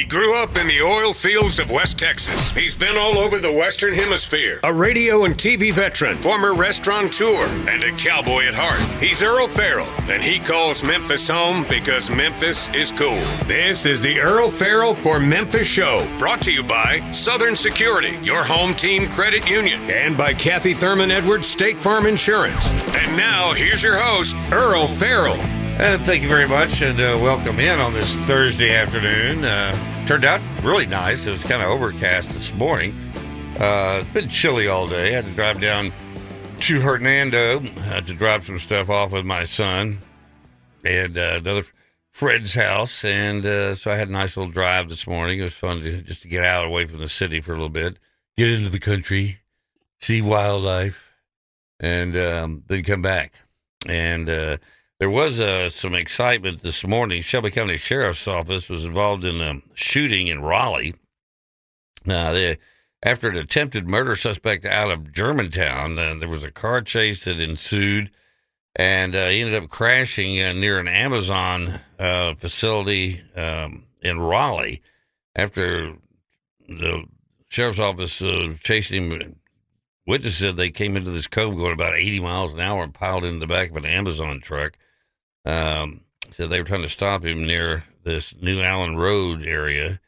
He grew up in the oil fields of West Texas. He's been all over the Western Hemisphere. A radio and TV veteran, former restaurateur, and a cowboy at heart. He's Earle Farrell, and he calls Memphis home because Memphis is cool. This is the Earle Farrell for Memphis Show, brought to you by Southern Security, your home team credit union, and by Kathy Thurman Edwards State Farm Insurance. And now, here's your host, Earle Farrell. And thank you very much, and uh, welcome in on this Thursday afternoon. Uh, turned out really nice. It was kind of overcast this morning. Uh, it's been chilly all day. I had to drive down to Hernando had to drop some stuff off with my son and uh, another friend's house, and uh, so I had a nice little drive this morning. It was fun to just to get out away from the city for a little bit, get into the country, see wildlife, and um, then come back. And uh, there was uh, some excitement this morning. Shelby County Sheriff's Office was involved in a shooting in Raleigh. They, after an attempted murder suspect out of Germantown, uh, there was a car chase that ensued, and uh, he ended up crashing uh, near an Amazon uh, facility um, in Raleigh. After the sheriff's office uh, chasing him, witnesses said they came into this cove going about 80 miles an hour and piled into the back of an Amazon truck. Um, so they were trying to stop him near this New Allen Road area.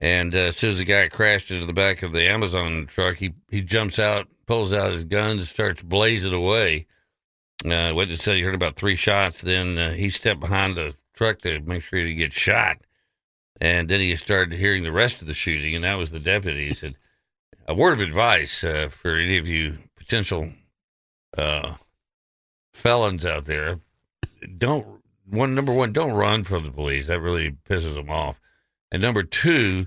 And uh, as soon as the guy crashed into the back of the Amazon truck, he, he jumps out, pulls out his guns, starts blazing away. Uh, witness said he heard about three shots. Then uh, he stepped behind the truck to make sure he didn't get shot. And then he started hearing the rest of the shooting, and that was the deputy. He said, A word of advice uh, for any of you potential uh, felons out there don't one number one don't run from the police. That really pisses them off. And number two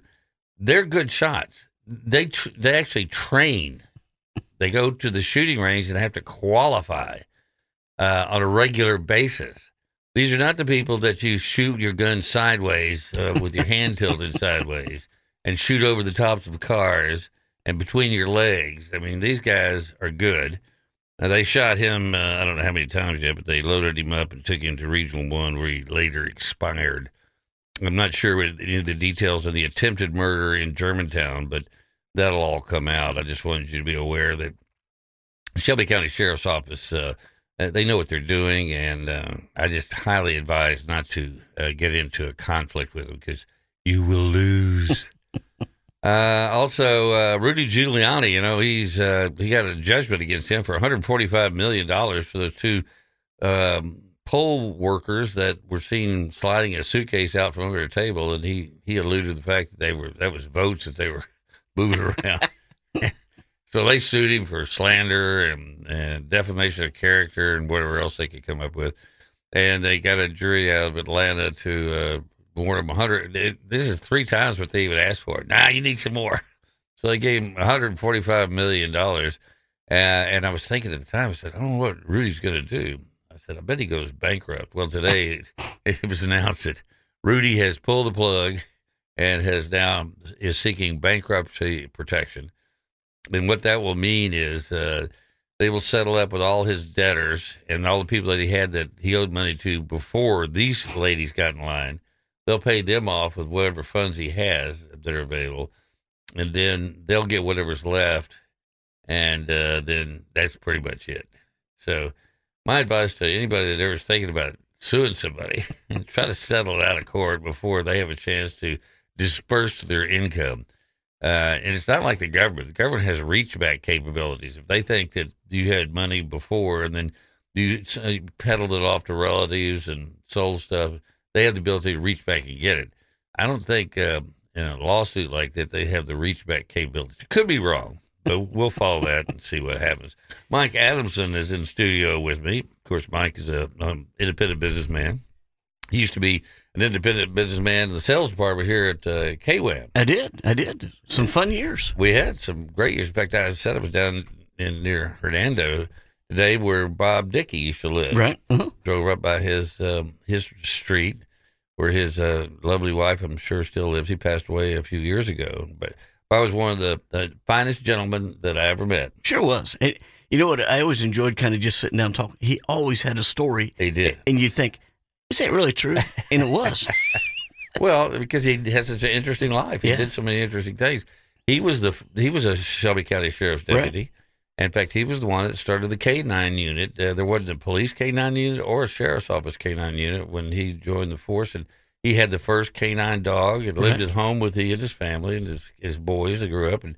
they're good shots. They tr- they actually train. They go to the shooting range and have to qualify uh, on a regular basis. These are not the people that you shoot your gun sideways uh, with your hand tilted sideways and shoot over the tops of cars and between your legs. I mean these guys are good now, they shot him, uh, I don't know how many times yet, but they loaded him up and took him to Regional 1 where he later expired. I'm not sure what any of the details of the attempted murder in Germantown, but that'll all come out. I just wanted you to be aware that Shelby County Sheriff's Office, uh, they know what they're doing, and uh, I just highly advise not to uh, get into a conflict with them because you will lose. Uh, also, uh, Rudy Giuliani, you know, he's uh, he got a judgment against him for 145 million dollars for those two um, poll workers that were seen sliding a suitcase out from under a table, and he he alluded to the fact that they were that was votes that they were moving around. so they sued him for slander and, and defamation of character and whatever else they could come up with, and they got a jury out of Atlanta to uh, more than 100. this is three times what they even asked for. Nah, you need some more. So they gave him 145 million dollars. Uh, and I was thinking at the time, I said, I don't know what Rudy's going to do. I said, I bet he goes bankrupt. Well, today it, it was announced that Rudy has pulled the plug and has now is seeking bankruptcy protection. And what that will mean is uh, they will settle up with all his debtors and all the people that he had that he owed money to before these ladies got in line they'll pay them off with whatever funds he has that are available, and then they'll get whatever's left, and uh, then that's pretty much it. So, my advice to anybody that ever is thinking about suing somebody, and try to settle it out of court before they have a chance to disperse their income. Uh, and it's not like the government. The government has reach back capabilities. If they think that you had money before and then you peddled it off to relatives and sold stuff, they have the ability to reach back and get it. I don't think uh, in a lawsuit like that they have the reach back capability. Could be wrong, but we'll follow that and see what happens. Mike Adamson is in studio with me. Of course, Mike is a um, independent businessman. He used to be an independent businessman in the sales department here at uh, KWAM. I did. I did. Some fun years. We had some great years. In fact, I said I was down in near Hernando today where Bob Dickey used to live. Right. Uh-huh. Drove up by his um, his street where his uh, lovely wife, I'm sure, still lives. He passed away a few years ago, but I was one of the, the finest gentlemen that I ever met. Sure was. And you know what? I always enjoyed kind of just sitting down and talking. He always had a story. He did, and you think, is that really true? And it was. well, because he had such an interesting life. He Yeah. did so many interesting things. He was the he was a Shelby County Sheriff's Right. In fact, he was the one that started the K9 unit. Uh, there wasn't a police K9 unit or a sheriff's office K9 unit when he joined the force, and he had the first K9 dog and lived Right. at home with he and his family and his his boys that grew up. And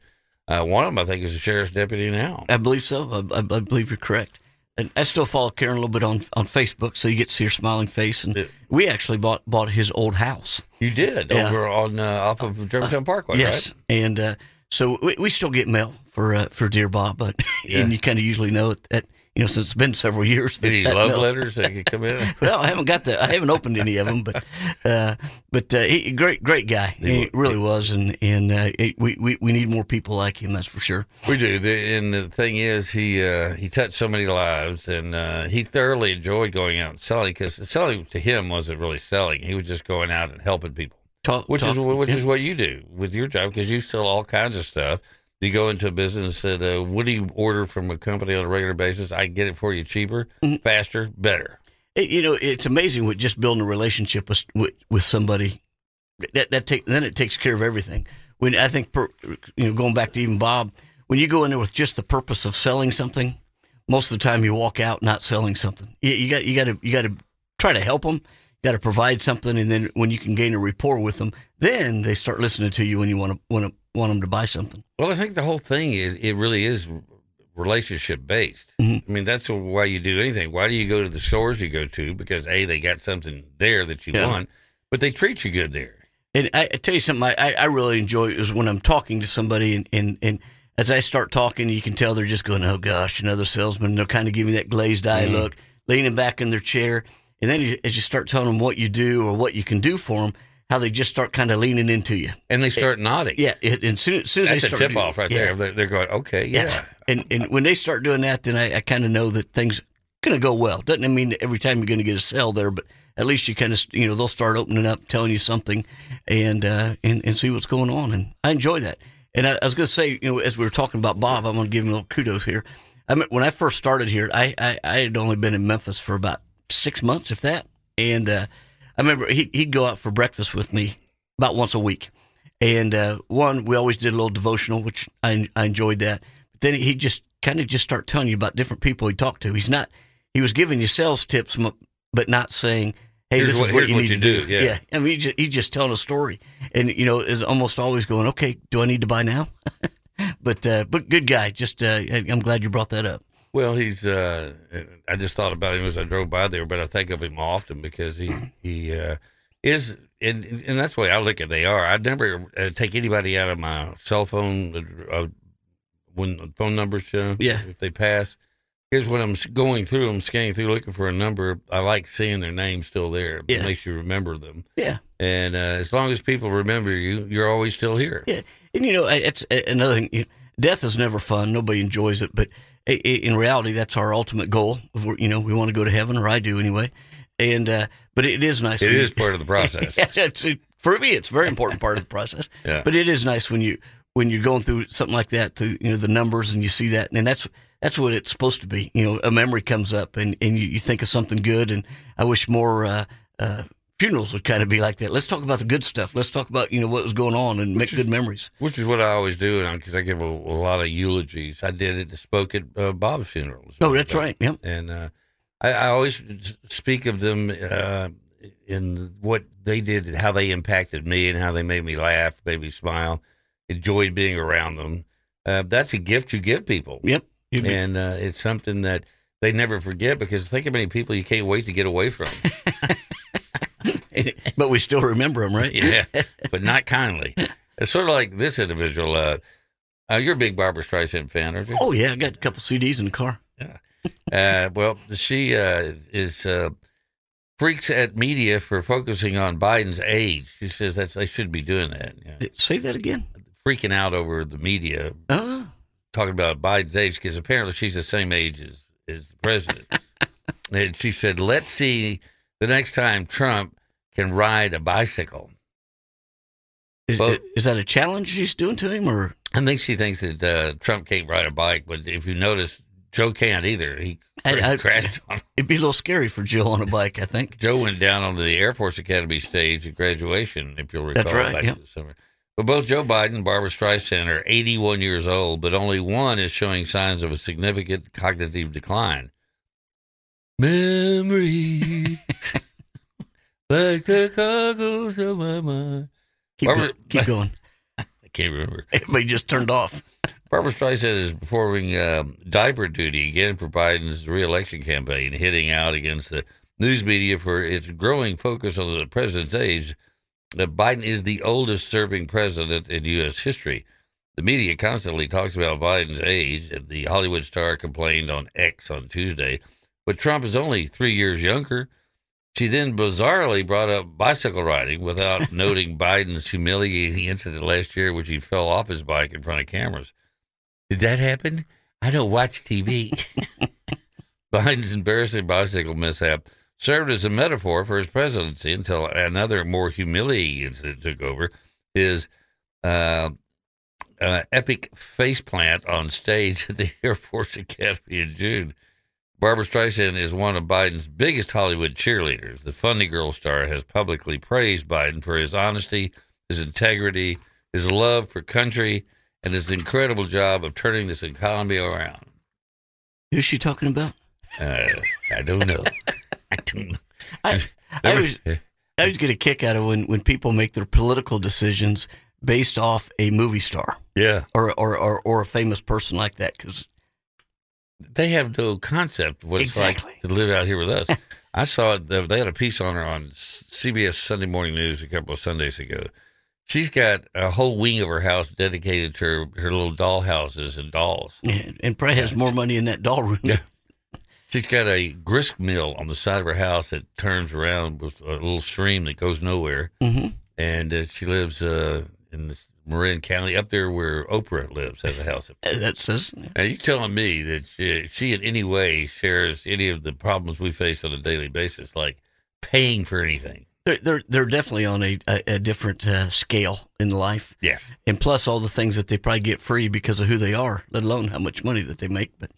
uh, one of them, I think, is a sheriff's deputy now. I believe so. I, I, I believe you're correct. And I still follow Karen a little bit on, on Facebook, so you get to see her smiling face. And we actually bought bought his old house. You did Yeah. over on uh, off of Germantown Parkway, yes, right? and uh, so we, we still get mail for uh, for Dear Bob, but Yeah. and you kind of usually know it that you know since it's been several years. That he that love mail- letters that could come in? Well, I haven't got the I haven't opened any of them, but uh, but uh, he great great guy. He, wa- really was, and and uh, it, we, we we need more people like him. That's for sure. We do, the, and the thing is, he uh, he touched so many lives, and uh, he thoroughly enjoyed going out and selling because selling to him wasn't really selling; he was just going out and helping people, Talk, which talk- is which yeah. is what you do with your job because you sell all kinds of stuff. You go into a business and said, uh, "What do you order from a company on a regular basis? I can get it for you cheaper, Mm-hmm. faster, better." It- you know, it's amazing with just building a relationship with with, with somebody. That that take then it takes care of everything. When I think, per, you know, going back to even Bob, when you go in there with just the purpose of selling something, most of the time you walk out not selling something. You, you got you got to you got to try to help them. Got to provide something, and then when you can gain a rapport with them, then they start listening to you when you want to want to want them to buy something. Well, I think the whole thing is it really is relationship based. Mhm. I mean, that's why you do anything. Why do you go to the stores you go to? Because a they got something there that you Yeah. want, but they treat you good there. And I, I tell you something, I, I really enjoy is when I'm talking to somebody, and, and, and as I start talking, you can tell they're just going, "Oh gosh, another salesman." They're kind of giving that glazed eye Mhm. look, leaning back in their chair, and then you, as you start telling them what you do or what you can do for them, how they just start kind of leaning into you. And they start nodding. Yeah, it, and soon, as soon as That's they a start tip doing- off right yeah, there. They're, they're going, okay, yeah. Yeah. And and when they start doing that, then I, I kind of know that things going to go well. Doesn't mean that every time you're going to get a sale there, but at least you kind of you know they'll start opening up, telling you something, and uh, and and see what's going on. And I enjoy that. And I, I was going to say, you know, as we were talking about Bob, I'm going to give him a little kudos here. I mean, when I first started here, I, I I had only been in Memphis for about six months, if that. And uh, I remember he, he'd go out for breakfast with me about once a week. And uh, one, we always did a little devotional, which I, I enjoyed that. But then he just kind of just start telling you about different people he talked to. He's not, he was giving you sales tips, but not saying, hey, Here's this what- is what you what need you to do, do. yeah. I mean, he just, he's just telling a story. And, you know, is almost always going, okay, do I need to buy now? but, uh, but good guy. Just, uh, I'm glad you brought that up. Well, he's. Uh, I just thought about him as I drove by there, but I think of him often because he he uh, is, and and that's the way I look at. They are. I'd never uh, take anybody out of my cell phone uh, when the phone numbers uh, Yeah. if they pass. Here's when I'm going through, I'm scanning through looking for a number. I like seeing their name still there. It Yeah. makes you remember them. Yeah. And uh, as long as people remember you, you're always still here. Yeah, and you know, it's uh, another thing. Death is never fun. Nobody enjoys it, but i- i- in reality, that's our ultimate goal. You know, we want to go to heaven, or I do anyway. And uh, but it is nice. It is you- part of the process. Yeah, it's, for me, it's a very important part of the process. Yeah. But it is nice when you when you're going through something like that, through you know the numbers, and you see that, and that's that's what it's supposed to be. You know, a memory comes up, and and you, you think of something good. And I wish more uh, uh, funerals would kind of be like that. Let's talk about the good stuff. Let's talk about you know what was going on and make good memories. Which is what I always do, because I give a, a lot of eulogies. I did it, spoke at uh, Bob's funeral. Oh, that's right. Yep. And uh, I, I always speak of them uh, in what they did, and how they impacted me, and how they made me laugh, made me smile, enjoyed being around them. Uh, that's a gift you give people, Yep. And uh, it's something that they never forget. Because think how many people you can't wait to get away from. but we still remember them, right? yeah, but not kindly. It's sort of like this individual. Uh, uh, you're a big Barbra Streisand fan, aren't you? Oh yeah, I got a couple CDs in the car. Uh, well, she uh, is uh, freaks at media for focusing on Biden's age. She says that they should be doing that. Yeah. Say that again. Freaking out over the media Oh, talking about Biden's age because apparently she's the same age as, as the president. and she said, "Let's see the next time Trump can ride a bicycle." is, is that a challenge she's doing to him, or I think she thinks that uh, Trump can't ride a bike, but if you notice, Joe can't either. He I- I- crashed on. It'd be a little scary for Joe on a bike, I think. Joe went down onto the Air Force Academy stage at graduation, if you'll recall, That's right, back yep. in the summer. But both Joe Biden and Barbra Streisand are 81 years old, but only one is showing signs of a significant cognitive decline. Memories, like the goggles of my mind. Keep, Barbara- go- keep going. I can't remember. Everybody just turned off. Barbra Streisand is performing um, diaper duty again for Biden's reelection campaign, hitting out against the news media for its growing focus on the president's age. That Biden is the oldest serving president in U.S. history. The media constantly talks about Biden's age. and The Hollywood star complained on X on Tuesday, but Trump is only three years younger. She then bizarrely brought up bicycle riding without noting Biden's humiliating incident last year, which he fell off his bike in front of cameras. Did that happen? I don't watch TV. Biden's embarrassing bicycle mishap served as a metaphor for his presidency until another more humiliating incident took over. His uh, uh, epic faceplant on stage at the Air Force Academy in June. Barbra Streisand is one of Biden's biggest Hollywood cheerleaders. The Funny Girl star has publicly praised Biden for his honesty, his integrity, his love for country, and his incredible job of turning this economy around. Who's she talking about? Uh, I don't know. I don't know. I, I always, I always get a kick out of when, when people make their political decisions based off a movie star yeah, or, or, or, or a famous person like that. Because they have no concept what it's Exactly. like to live out here with us. I saw. They had a piece on her on CBS Sunday Morning News a couple of Sundays ago. She's got a whole wing of her house dedicated to her, her little doll houses and dolls. and, and probably has more money in that doll room. Yeah. She's got a grist mill on the side of her house that turns around with a little stream that goes nowhere. hmm And uh, she lives uh, in this Marin County, up there where Oprah lives, has a house. That says Now, you telling me that she, she in any way shares any of the problems we face on a daily basis, like paying for anything? they're, they're, they're definitely on a, a, a different uh, scale in life. Yes. and plus all the things that they probably get free because of who they are, let alone how much money that they make. But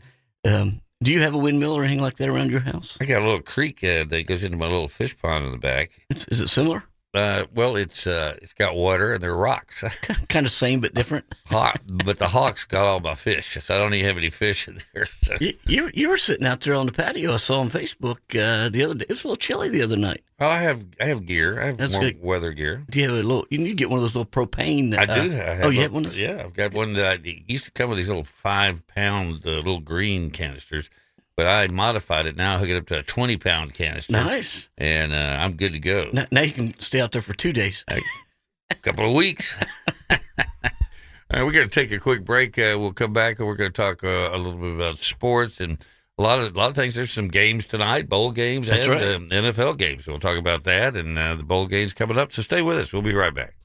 um, do you have a windmill or anything like that around your house? I got a little creek uh, that goes into my little fish pond in the back. It's, is it similar? Uh, well, it's uh, it's got water and there are rocks. kind of same but different. Hawk, but the hawks got all my fish, so I don't even have any fish in there. So. You, you you were sitting out there on the patio. I saw on Facebook uh, the other day. It was a little chilly the other night. Well, I have I have gear. I have That's more good. weather gear. Do you have a little? You need to get one of those little propane. I uh, do. I have oh, you a- have one of those? Yeah, I've got one that I, used to come with these little five pound uh, little green canisters, but I modified it now. I hook it up to a twenty pound canister, Nice. and uh, I'm good to go. Now, now you can stay out there for two days. A couple of weeks. All right, we're going to take a quick break. Uh, we'll come back and we're going to talk uh, a little bit about sports and a lot of a lot of things. There's some games tonight, bowl games That's and right. um, NFL games. We'll talk about that and uh, the bowl games coming up. So stay with us. We'll be right back.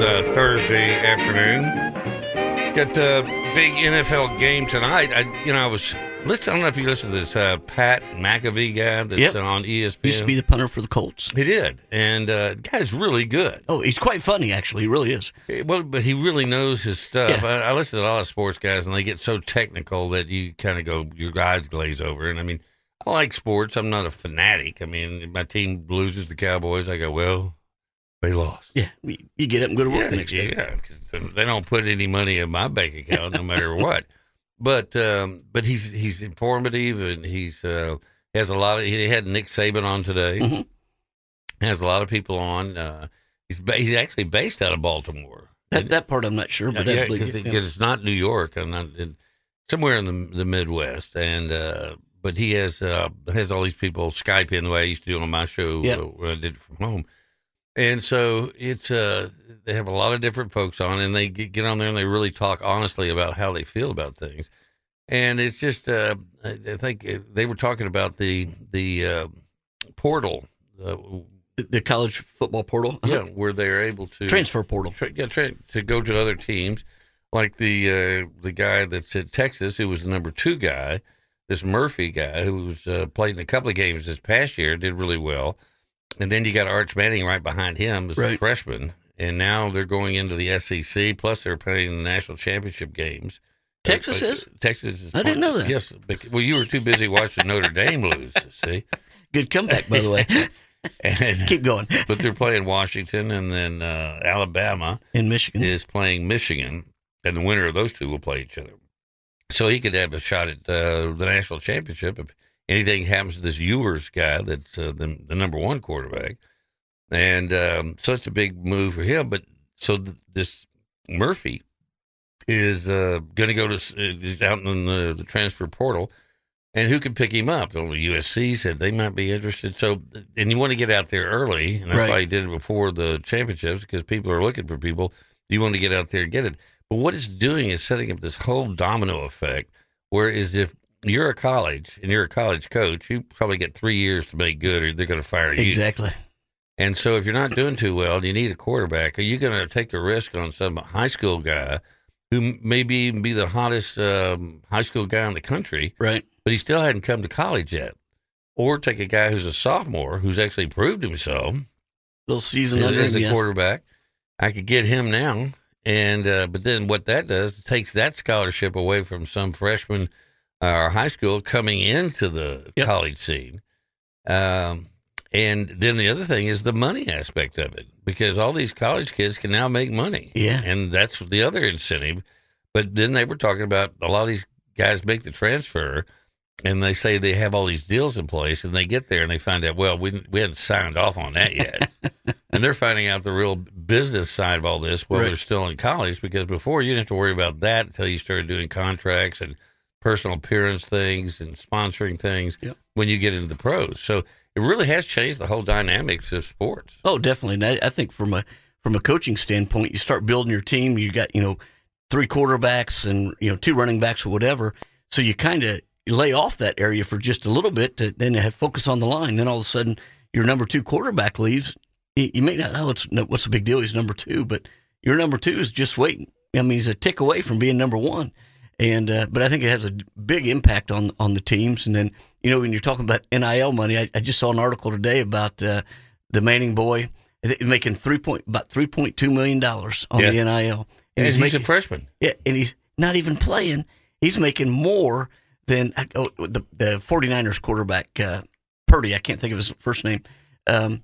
This uh, Thursday afternoon. Got the big NFL game tonight. I, you know, I was listen. I don't know if you listened to this uh, Pat McAfee guy that's Yep. on ESPN. Used to be the punter for the Colts. he did, and uh, the guy's really good. Oh, he's quite funny actually. He really is. Well, but he really knows his stuff. Yeah. I, I listen to a lot of sports guys, and they get so technical that you kind of go, your eyes glaze over. And I mean, I like sports. I'm not a fanatic. I mean, if my team loses the Cowboys, I go, well, they lost. Yeah, you get up and go to work Yeah, next day. yeah, they don't put any money in my bank account, no matter what. But um, but he's he's informative, and he's uh, has a lot of. He had Nick Saban on today. Mhm. Has a lot of people on. Uh, he's ba- he's actually based out of Baltimore. That, that part I'm not sure, but yeah, because. Yeah. it's not New York. I'm not in, somewhere in the the Midwest, and uh, but he has uh, has all these people Skype in the way I used to do on my show Yeah. uh, when I did it from home, and so it's uh they have a lot of different folks on, and they get, get on there and they really talk honestly about how they feel about things, and it's just uh, I I think they were talking about the the uh, portal. Uh, The- the college football portal. Uh-huh. yeah, where they're able to Transfer portal. tra- yeah, tra- to go to other teams, like the uh, the guy that's at Texas, who was the number two guy, this Murphy guy, who was uh, played in a couple of games this past year, did really well, and then you got Arch Manning right behind him as a freshman, and now they're going into the SEC. Plus, they're playing the national championship games. Texas is. Texas is. I didn't know that. Yes. Well, you were too busy watching Notre Dame lose. See. Good comeback, by the way. And, Keep going. but they're playing Washington, and then uh, Alabama In Michigan. is playing Michigan, and the winner of those two will play each other. So he could have a shot at uh, the national championship if anything happens to this Ewers guy that's uh, the, the number one quarterback. And um, so it's a big move for him. But so th- this Murphy is uh, going to go to uh, is out in the, the transfer portal. And who could pick him up? Well, USC said they might be interested. So, and you want to get out there early, and that's Right. why he did it before the championships because people are looking for people. You want to get out there and get it. But what it's doing is setting up this whole domino effect. Whereas if you're a college and you're a college coach, you probably get three years to make good, or they're going to fire you. Exactly. And so if you're not doing too well and you need a quarterback, are you going to take a risk on some high school guy who maybe even be the hottest um, high school guy in the country, Right. but he still hadn't come to college yet? Or take a guy who's a sophomore who's actually proved himself Little season under as a yeah. quarterback. I could get him now. And uh, but then what that does takes that scholarship away from some freshman or high school coming into the Yep. college scene. Um, and then the other thing is the money aspect of it because all these college kids can now make money. Yeah. And that's the other incentive. But then they were talking about a lot of these guys make the transfer and they say they have all these deals in place and they get there and they find out, well, we, we hadn't signed off on that yet. and they're finding out the real business side of all this while Right. they're still in college because before you didn't have to worry about that until you started doing contracts and personal appearance things and sponsoring things Yep. when you get into the pros. So it really has changed the whole dynamics of sports. Oh, definitely. And I, I think from a from a coaching standpoint, you start building your team. You got you know three quarterbacks and you know two running backs or whatever. So you kind of lay off that area for just a little bit to then have focus on the line. Then all of a sudden, your number two quarterback leaves. You, you may not oh, know what's what's the big deal. He's number two, but your number two is just waiting. I mean, he's a tick away from being number one. And uh, but I think it has a big impact on on the teams. And then you know when you're talking about NIL money, I, I just saw an article today about uh, the Manning boy making three point about three point two million dollars on Yeah. the NIL, And he's, making a freshman. yeah, and he's not even playing. He's making more than oh, the the 49ers quarterback uh, Purdy. I can't think of his first name. Um,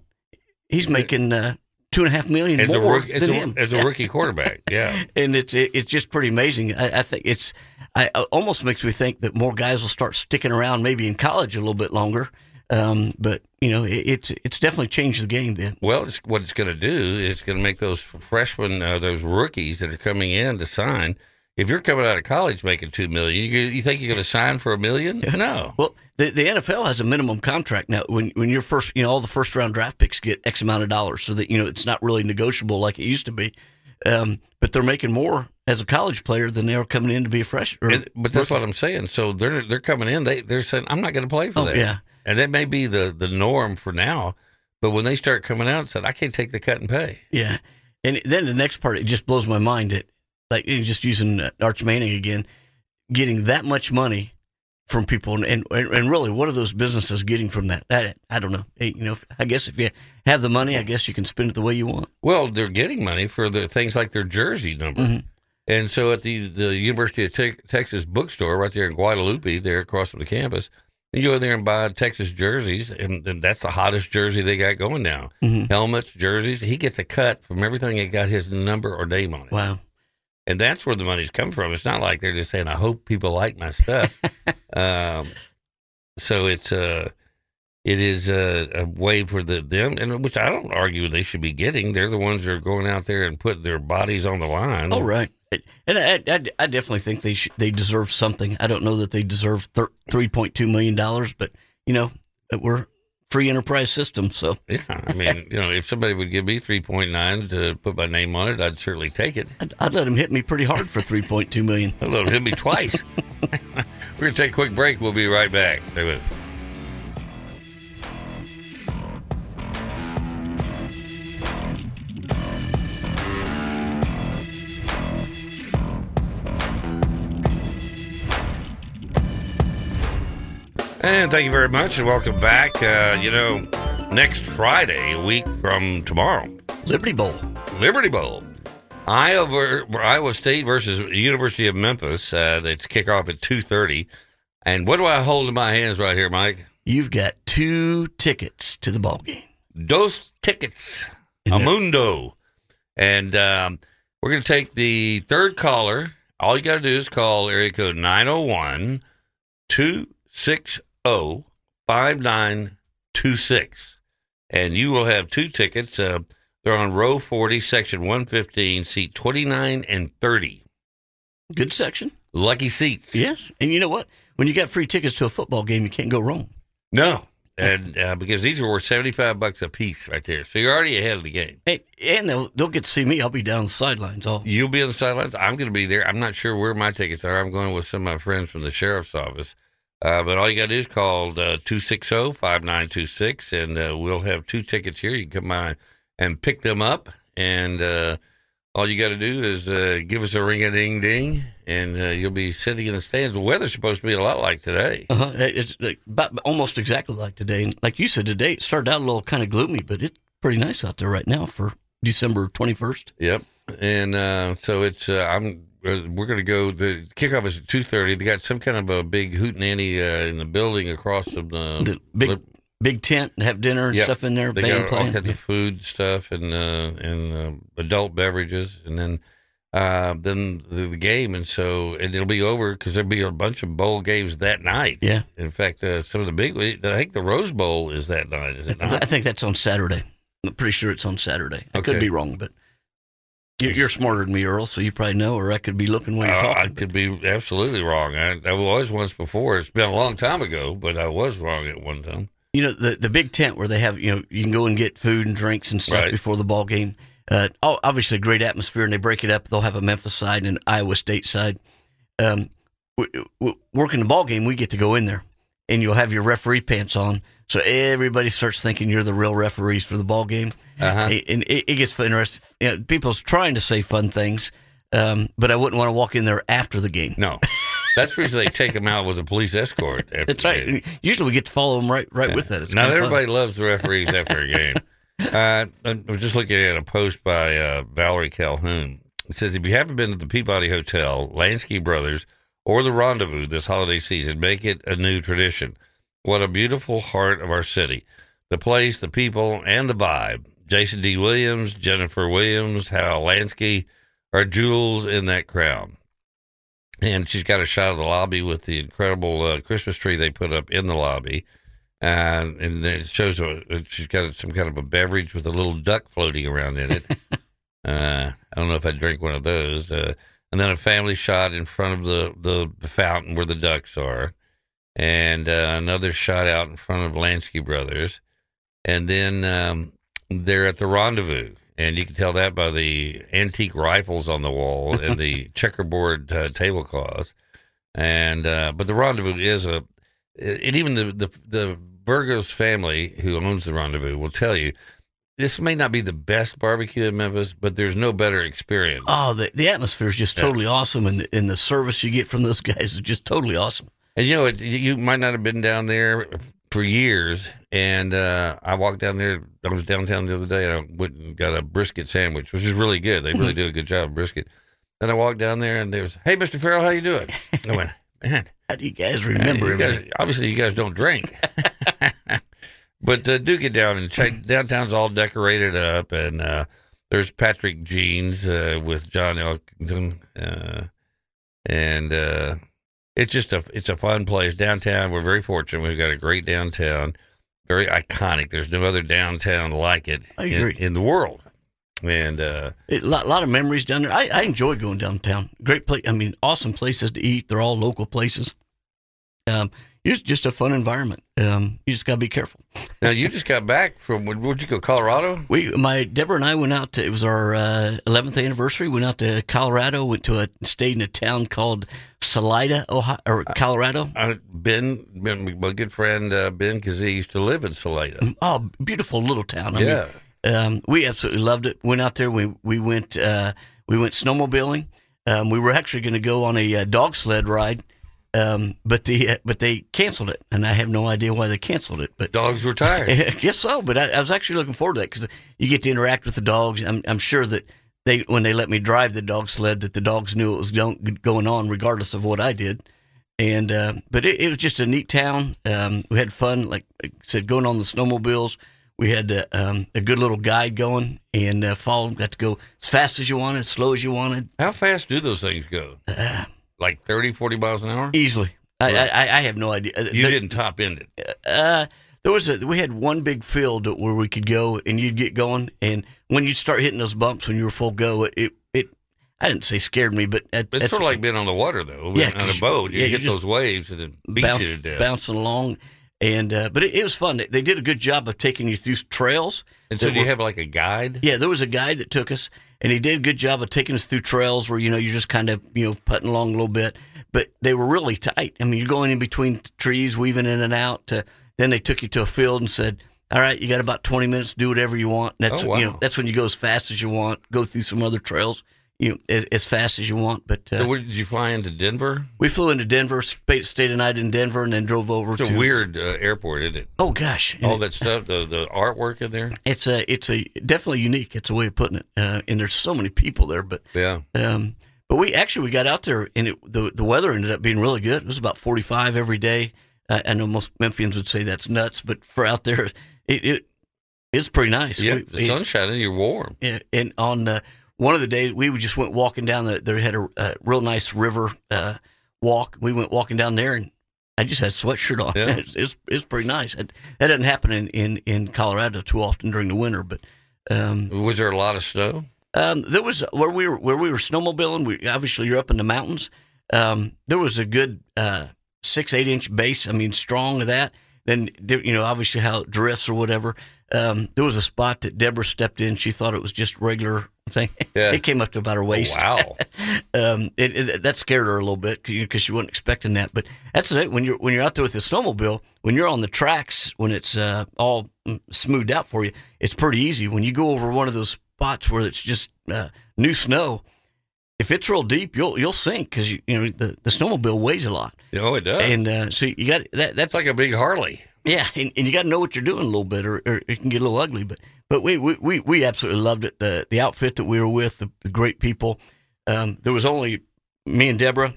he's making uh, two and a half million As a, more rookie, as, than a, him. as a rookie quarterback. Yeah. and it's it, it's just pretty amazing. I, I think it's I it almost makes me think that more guys will start sticking around maybe in college a little bit longer. Um, but you know, it, it's it's definitely changed the game. Then Well, it's, what it's going to do is going to make those freshmen, uh, those rookies that are coming in to sign. If you're coming out of college making two million, you, you think you're going to sign for a million? No. Well, the, the NFL has a minimum contract now. When when you're first, you know, all the first round draft picks get X amount of dollars, so that you know it's not really negotiable like it used to be. Um, but they're making more as a college player than they are coming in to be a fresh. Or, And- but that's what I'm saying. So they're they're coming in. They they're saying I'm not going to play for Oh, that. yeah. And that may be the the norm for now. But when they start coming out and said I can't take the cut and pay. Yeah, and then the next part it just blows my mind that like just using Arch Manning again, getting that much money from people, and, and and really, what are those businesses getting from that? I, I don't know. You know, I guess if you have the money, I guess you can spend it the way you want. Well, they're getting money for the things like their jersey number. Mhm. And so at the, the University of Te- Texas bookstore right there in Guadalupe, there across from the campus, you go there and buy Texas jerseys, and, and that's the hottest jersey they got going now. Mhm. Helmets, jerseys. He gets a cut from everything that got his number or name on it. Wow. And that's where the money's come from. It's not like they're just saying, I hope people like my stuff. um, so it's uh, it is a, a way for the them, and which I don't argue they should be getting. They're the ones that are going out there and putting their bodies on the line. Oh, right. And I, I, I definitely think they should, they deserve something. I don't know that they deserve thir- three point two million dollars, but you know, we're free enterprise system, so Yeah, I mean, you know, if somebody would give me three point nine to put my name on it, I'd certainly take it. I'd, I'd let him hit me pretty hard for three point two million. I'd let 'em hit me twice. We're gonna take a quick break. We'll be right back. Stay with us. And thank you very much, and welcome back. Uh, you know, next Friday, a week from tomorrow, Liberty Bowl. Liberty Bowl. Iowa, Iowa State versus University of Memphis. Uh, they kick off at 2.30. And what do I hold in my hands right here, Mike? You've got two tickets to the ball game. Dos tickets. Amundo. And um, we're going to take the third caller. All you got to do is call area code 901 260 5926. And you will have two tickets. Uh, they're on row 40, section 115, seat 29 and 30. Good section. Lucky seats. Yes. And you know what? When you got free tickets to a football game, you can't go wrong. No. And uh, because these are worth 75 bucks a piece right there. So you're already ahead of the game. Hey, and they'll, they'll get to see me. I'll be down the sidelines. All. You'll be on the sidelines. I'm going to be there. I'm not sure where my tickets are. I'm going with some of my friends from the sheriff's office. Uh, but all you got to do is call 260 5926, and uh, we'll have two tickets here. You can come by and pick them up. And uh, all you got to do is uh, give us a ring a ding ding, and uh, you'll be sitting in the stands. The weather's supposed to be a lot like today. Uh-huh. It's like, about, almost exactly like today. And like you said, today it started out a little kind of gloomy, but it's pretty nice out there right now for December 21st. Yep. And uh, so it's, I'm we're going to go. The kickoff is at two thirty. They got some kind of a big hootenanny uh, in the building across from the, the big big tent. Have dinner and Yep. stuff in there. They band got all kinds of food stuff and uh, and uh, adult beverages, and then uh, then the, the game, and so and it'll be over because there'll be a bunch of bowl games that night. Yeah, In fact, uh, some of the big. I think the Rose Bowl is that night. Is it not? I think that's on Saturday. I'm pretty sure it's on Saturday. I Okay. could be wrong, but you're, you're smarter than me, Earle. So you probably know, or I could be looking while you're Uh, talking. I could be absolutely wrong. I, I was once before. It's been a long time ago, but I was wrong at one time. you know the the big tent where they have you know you can go and get food and drinks and stuff Right. before the ball game. Uh, obviously, a great atmosphere, and they break it up. They'll have a Memphis side and an Iowa State side. Um, w- w- working the ball game, we get to go in there, and you'll have your referee pants on, so everybody starts thinking you're the real referees for the ball game, Uh-huh. and it, it gets interesting. You know, people's trying to say fun things, um, but I wouldn't want to walk in there after the game. No, that's the reason they take them out with a police escort. After That's right. game. Usually, we get to follow them right right with that. It's Not kinda fun. everybody loves the referees after a game. Uh, I was just looking at a post by uh, Valerie Calhoun. It says, if you haven't been to the Peabody Hotel, Lansky Brothers, or the Rendezvous this holiday season, make it a new tradition. What a beautiful heart of our city. The place, the people, and the vibe. Jason D. Williams, Jennifer Williams, Hal Lansky are jewels in that crowd. And she's got a shot of the lobby with the incredible uh, Christmas tree they put up in the lobby. Uh, and it shows a, she's got some kind of a beverage with a little duck floating around in it. uh, I don't know if I'd drink one of those. Uh, and then a family shot in front of the, the, the fountain where the ducks are. And uh, another shot out in front of Lansky Brothers. And then um, they're at the rendezvous. And you can tell that by the antique rifles on the wall and the checkerboard uh, tablecloths. And uh, but the rendezvous is a and even the, the the Vergos family who owns the rendezvous will tell you this may not be the best barbecue in Memphis, but there's no better experience. Oh, the, the atmosphere is just Yeah. totally awesome, and the, and the service you get from those guys is just totally awesome. And you know, it, you might not have been down there for years. And uh, I walked down there. I was downtown the other day, and I went and got a brisket sandwich, which is really good. They really do a good job of brisket. Then I walked down there, and there was, "Hey, Mister Farrell, how you doing?" I went, "Man, How do you guys remember you guys, obviously you guys don't drink, but uh, do get down and check. Downtown's all decorated up, and uh, there's Patrick Jeans uh, with John Elkington, uh, and uh, it's just a it's a fun place downtown. We're very fortunate. We've got a great downtown, very iconic. There's no other downtown like it in, in the world, and uh, A lot, lot of memories down there. I, I enjoy going downtown. Great place. I mean, awesome places to eat. They're all local places. Um, it's just a fun environment. Um, you just gotta be careful. now you just got back from where- where'd you go? Colorado. We, my Deborah and I went out to. It was our uh, 11th anniversary. Went out to Colorado. Went to a stayed in a town called Salida, Ohio, or Colorado. Uh, ben, ben, my good friend uh, Ben Kazee used to live in Salida. Oh, beautiful little town. I mean, Yeah. um, we absolutely loved it. Went out there. We we went uh, we went snowmobiling. Um, we were actually going to go on a uh, dog sled ride Um, but the uh, but they canceled it, and I have no idea why they canceled it. But dogs were tired. I guess so. But I, I was actually looking forward to that because you get to interact with the dogs. I'm, I'm sure that they when they let me drive the dog sled, that the dogs knew it was going on, regardless of what I did. And uh, but it, it, was just a neat town. Um, we had fun, like I said, going on the snowmobiles. We had uh, um, a good little guide going and uh, followed. Got to go as fast as you wanted, as slow as you wanted. How fast do those things go? Like 30, 40 miles an hour? Easily. Right. I, I, I have no idea. Uh, you didn't top end it. Uh, there was a we had one big field where we could go and you'd get going and when you start hitting those bumps when you were full go it it I didn't say scared me but it's sort of like being on the water though yeah, on a boat you yeah, get those waves and it beats bounce, you to death bouncing along and uh, but it, it, was fun they did a good job of taking you through trails and so do you have like a guide yeah there was a guide that took us and he did a good job of taking us through trails where you know you're just kind of you know putting along a little bit but they were really tight I mean you're going in between trees weaving in and out to then they took you to a field and said, "All right, you got about 20 minutes. Do whatever you want." And that's oh, wow. you know that's when you go as fast as you want. Go through some other trails, you know, as, as fast as you want. But uh, so where did you fly into Denver? We flew into Denver, stayed a night in Denver, and then drove over. It's to, a weird uh, airport, isn't it? Oh gosh, all that stuff, the the artwork in there. It's a it's a definitely unique. It's a way of putting it. Uh, and there's so many people there, but yeah. Um, but we actually we got out there and it, the the weather ended up being really good. It was about 45 every day. I know most Memphians would say that's nuts, but for out there, it, it it's pretty nice. Yeah, we, the sun's shining, you're warm. Yeah, and on uh, one of the days we just went walking down. The, they had a, a real nice river uh, walk. We went walking down there, and I just had a sweatshirt on. Yeah. it's, it's, it's pretty nice. It, that doesn't happen in, in, in Colorado too often during the winter. But um, was there a lot of snow? Um, there was where we were where we were snowmobiling. We obviously you're up in the mountains. Um, there was a good uh, six eight inch base. I mean, strong of that. Then you know, obviously how it drifts or whatever. Um, there was a spot that Deborah stepped in. She thought it was just regular thing. Yeah. it came up to about her waist. Oh, wow. um, it, it, that scared her a little bit because she wasn't expecting that. But that's it. When you're when you're out there with the snowmobile, when you're on the tracks, when it's uh, all mm, smoothed out for you, it's pretty easy. When you go over one of those spots where it's just uh, new snow, if it's real deep, you'll you'll sink because you, you know the, the snowmobile weighs a lot. Oh, it does. And uh, so you got that. That's like a big Harley. Yeah, and, and you got to know what you're doing a little bit, or, or, it can get a little ugly. But but we we, we absolutely loved it. The the outfit that we were with, the, the great people. Um, there was only me and Deborah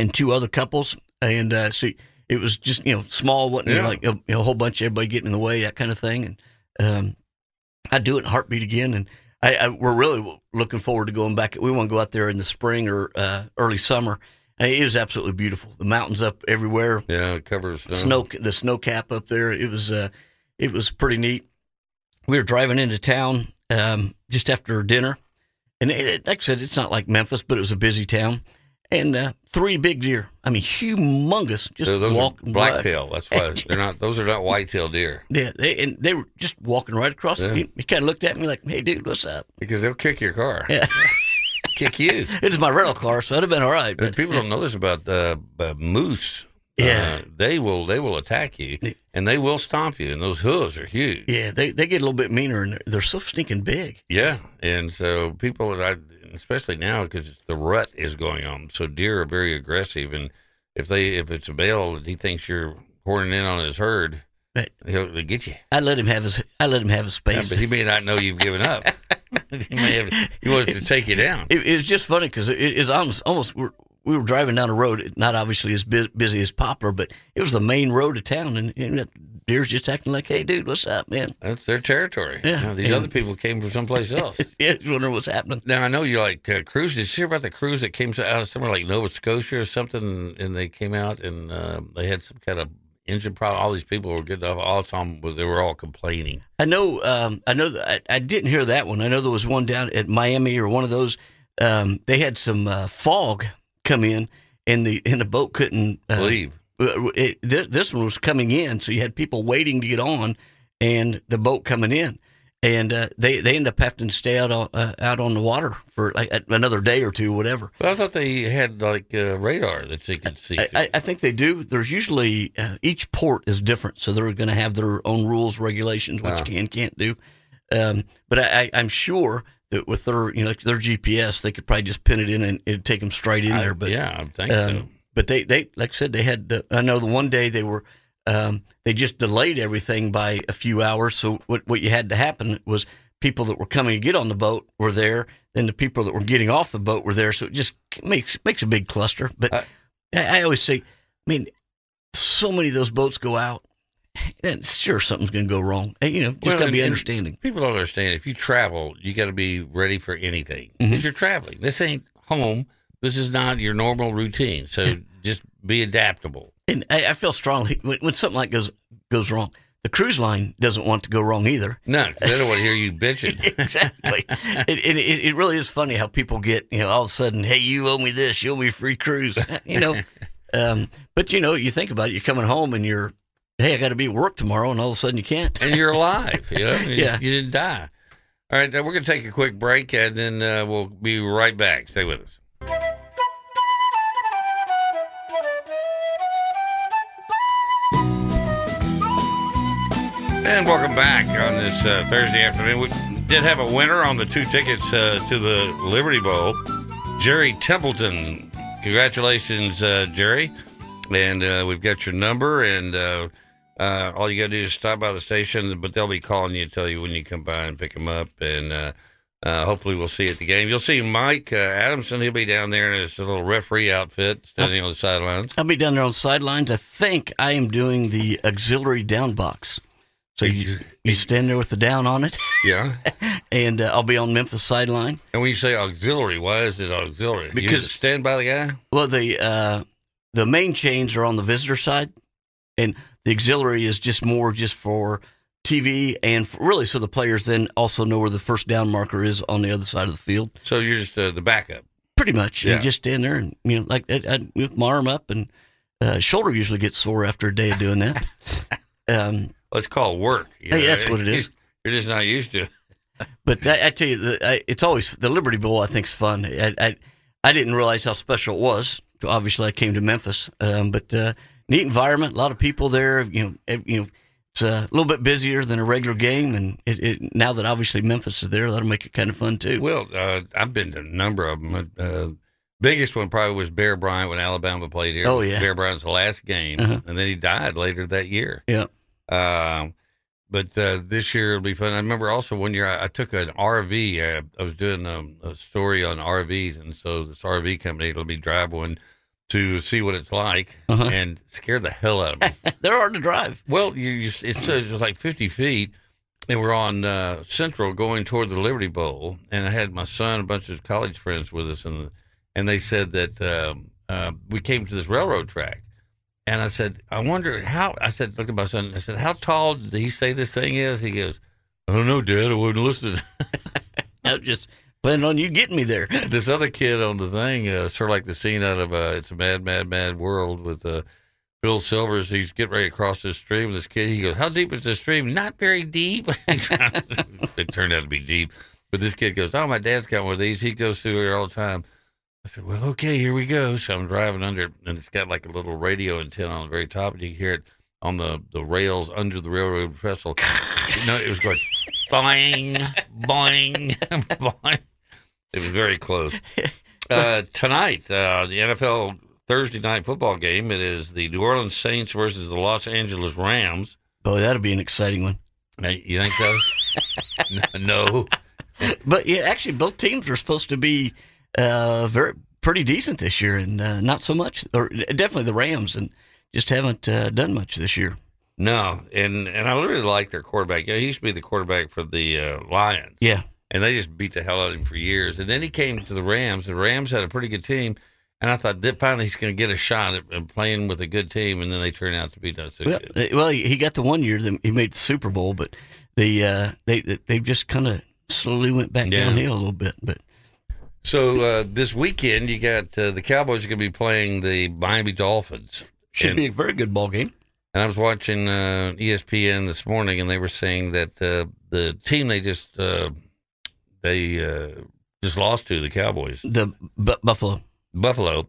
and two other couples, and uh, so it was just you know small, wasn't yeah. like a, you know, a, whole bunch of everybody getting in the way, that kind of thing. And um, I'd do it in heartbeat again, and I, I, we're really looking forward to going back. We want to go out there in the spring or uh, early summer. It was absolutely beautiful. The mountains up everywhere. Yeah, it covers snow. snow. The snow cap up there. It was uh, it was pretty neat. We were driving into town um, just after dinner, and it, like I said, it's not like Memphis, but it was a busy town and uh, three big deer. I mean, humongous. Just so walking blacktail. That's why they're not. Those are not whitetail deer. Yeah, they, and they were just walking right across. Yeah. He, he kind of looked at me like, "Hey, dude, what's up?" Because they'll kick your car. Yeah. kick you. It is my rental car, so it'd have been all right. But people don't know this about uh, uh, moose. Yeah, uh, they will they will attack you and they will stomp you, and those hooves are huge. Yeah, they they get a little bit meaner, and they're, they're so stinking big. Yeah, and so people, I, especially now because the rut is going on. So deer are very aggressive, and if they if it's a male and he thinks you're horning in on his herd, but he'll, he'll get you. I let him have his I let him have his space, yeah, but he may not know you've given up. he may have he wanted to take you down. It, it was just funny because it, it's almost almost we were driving down a road, not obviously as busy as Poplar, but it was the main road of town, and, and deer's just acting like, "Hey, dude, what's up, man?" That's their territory. Yeah, these and, other people came from someplace else. yeah, just wondering what's happening. Now I know you like uh, cruise. Did you hear about the cruise that came out of somewhere like Nova Scotia or something? And they came out and uh, they had some kind of engine problem. All these people were good. All the time, but they were all complaining. I know. Um, I know. That, I, I, didn't hear that one. I know there was one down at Miami or one of those. Um, they had some uh, fog come in and the and the boat couldn't uh, leave. Uh, it, this, this one was coming in, so you had people waiting to get on, and the boat coming in, and uh, they they end up having to stay out on uh, out on the water for like another day or two, whatever. But I thought they had like uh, radar that they could see. I, I, think they do. There's usually uh, each port is different, so they're going to have their own rules, regulations, what you can can't do. Um, but I, am sure that with their you know their GPS, they could probably just pin it in and it'd take them straight in I, there. But yeah, I think um, so. But they, they like I said, they had. The, I know the one day they were um, they just delayed everything by a few hours. So what what you had to happen was people that were coming to get on the boat were there, then the people that were getting off the boat were there. So it just makes makes a big cluster. But Uh, I, I always say, I mean, so many of those boats go out. And sure, something's going to go wrong. And, you know, just Well, got to be understanding. People don't understand. If you travel, you got to be ready for anything because you're traveling. This ain't home. This is not your normal routine. So just be adaptable. And I, I feel strongly when, when something like goes goes wrong, the cruise line doesn't want to go wrong either. No, they don't want to hear you bitching. exactly. it, it, it, it really is funny how people get, you know, all of a sudden, hey, you owe me this, you owe me a free cruise, you know. Um, but, you know, you think about it, you're coming home and you're, hey, I got to be at work tomorrow, and all of a sudden you can't. and you're alive. You know, You- Yeah. you didn't die. All right, now we're going to take a quick break, and then uh, we'll be right back. Stay with us. And welcome back on this uh, Thursday afternoon. We did have a winner on the two tickets uh, to the Liberty Bowl, Jerry Templeton. Congratulations, uh, Jerry. And uh, we've got your number, and uh, uh, all you got to do is stop by the station, but they'll be calling you to tell you when you come by and pick them up. And hopefully, we'll see you at the game. You'll see Mike Adamson. He'll be down there in his little referee outfit, standing on the sidelines. I'll be down there on sidelines. I think I am doing the auxiliary down box. So you, you stand there with the down on it, Yeah. and uh, I'll be on Memphis sideline. And when you say auxiliary, why is it auxiliary? Because- stand by the guy. Well, the uh, the main chains are on the visitor side, and the auxiliary is just more just for TV and for, really so the players then also know where the first down marker is on the other side of the field. So you're just uh, the backup. Pretty much, Yeah. you just stand there and you know, like I, I my arm up and uh, shoulder usually gets sore after a day of doing that. um, Let's call work. you Hey, know? that's what it is. You're just not used to. But I, I tell you, the, I, it's always the Liberty Bowl. I think is fun. I, I I didn't realize how special it was. Obviously, I came to Memphis, um, but uh, neat environment. A lot of people there. You know, you know, it's a little bit busier than a regular game, and it, it, now that obviously Memphis is there, that'll make it kind of fun too. Well, uh, I've been to a number of them. Uh, biggest one probably was Bear Bryant when Alabama played here. Oh, yeah. Bear Bryant's last game, Uh-huh. and then he died later that year. Yeah. Um, but uh, this year it'll be fun. I remember also one year I, I took an RV. Uh, I was doing um, a story on RVs, and so this RV company will be drive one to see what it's like, Uh-huh. and scare the hell out of me. They're hard to drive. Well, you, you it says it's like 50 feet, and we're on uh, Central going toward the Liberty Bowl, and I had my son, a bunch of college friends with us, and and they said that um, uh, we came to this railroad track, and I said, I wonder how. I said, look at my son. I said, how tall did he say this thing is? He goes, I don't know, Dad. I wasn't listening. I just planning on you getting me there. this other kid on the thing, uh, sort of like the scene out of uh, "It's a Mad, Mad, Mad World" with uh, Phil Silvers. He's getting ready to cross this stream. This kid, he goes, "How deep is this stream?" Not very deep. it turned out to be deep, but this kid goes, "Oh, my dad's got one of these. He goes through here all the time." I said, "Well, okay, here we go." So I'm driving under, and it's got like a little radio antenna on the very top, and you hear it on the the rails under the railroad trestle. no, it was going boing, boing, boing. It was very close. Uh, tonight, uh, the NFL Thursday night football game. It is the New Orleans Saints versus the Los Angeles Rams. Boy, that'll be an exciting one. You think so? no. But yeah, actually, both teams are supposed to be uh, very pretty decent this year, and uh, not so much, or definitely the Rams, and just haven't uh, done much this year. No, and and I really like their quarterback. Yeah, he used to be the quarterback for the uh, Lions, Yeah, and they just beat the hell out of him for years. And then he came to the Rams. The Rams had a pretty good team, and I thought that finally he's going to get a shot at, at playing with a good team. And then they turned out to be not so well, good. well, he got the one year that he made the Super Bowl, but the uh, they they just kind of slowly went back Yeah. downhill a little bit. But So uh, this weekend, you got uh, the Cowboys are going to be playing the Miami Dolphins. should And- be a very good ball game. And I was watching uh, ESPN this morning, and they were saying that uh, the team they just uh, they uh, just lost to the Cowboys, The Bu- Buffalo. Buffalo,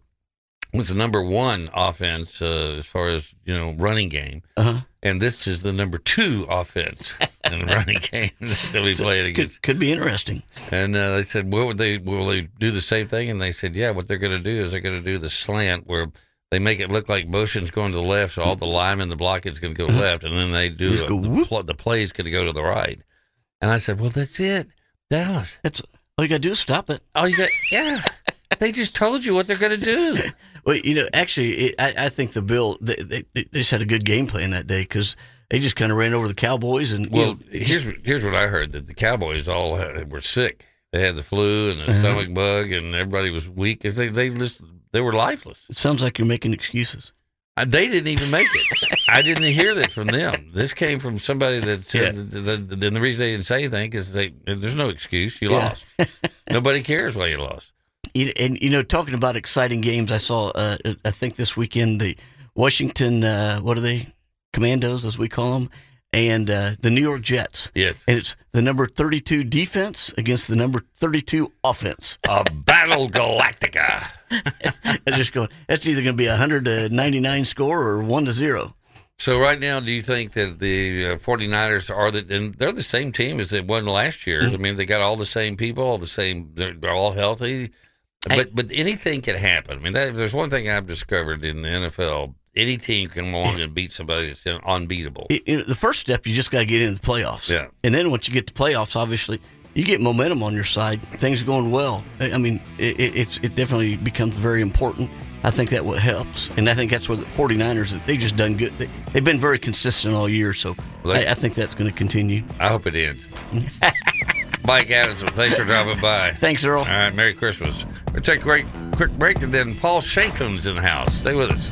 was the number one offense uh, as far as you know running game, Uh huh. And this is the number two offense in the running game that we played against. Could could be interesting. And uh, they said, "What would they? Will they do the same thing?" And they said, "Yeah. What they're going to do is they're going to do the slant where they make it look like motion's going to the left, so all the lime in the blockage going to go left, and then they do a, go the, pl- the play's going to go to the right. And I said, well, that's it, Dallas. That's all you got to do is stop it. All you got yeah. they just told you what they're going to do. Well, you know, actually, it, I, I think the Bill they, they, they just had a good game plan that day because they just kind of ran over the Cowboys and Well, know, here's here's what I heard that the Cowboys all had, were sick. They had the flu and the Uh-huh. stomach bug, and everybody was weak. They they just, they were lifeless. it sounds like you're making excuses. Uh, They didn't even make it. I didn't hear that from them. This came from somebody that said. Yeah. that- that- Then the reason they didn't say anything is they there's no excuse. You Yeah. lost. Nobody cares why you lost. And you know, talking about exciting games, I saw. Uh, I think this weekend the Washington, uh, what are they, Commandos as we call them, and uh, the New York Jets. Yes, And it's the number 32 defense against the number 32 offense. a battle galactica. I just going, that's either going to be a 100 to 99 score or 1 to 0. So right now, do you think that the uh, 49ers are the and they're the same team as they won last year? I mean, they got all the same people, all the same. They're, they're all healthy, but but anything can happen. I mean, that, there's one thing I've discovered in the NFL: any team can go on and beat somebody that's unbeatable. You know, the first step, you just got to get into the playoffs. Yeah. And then once you get to playoffs, obviously, you get momentum on your side. Things are going well. I I mean, it, it, it's, it definitely becomes very important. I think that what helps. And I think that's where the 49ers, they just done good. They, they've been very consistent all year. So Well, they- I, I think that's going to continue. I hope it ends. Mike Adams, thanks for dropping by. Thanks, Earle. All right, Merry Christmas. We'll take a quick, quick break, and then Paul Shanklin's in the house. Stay with us.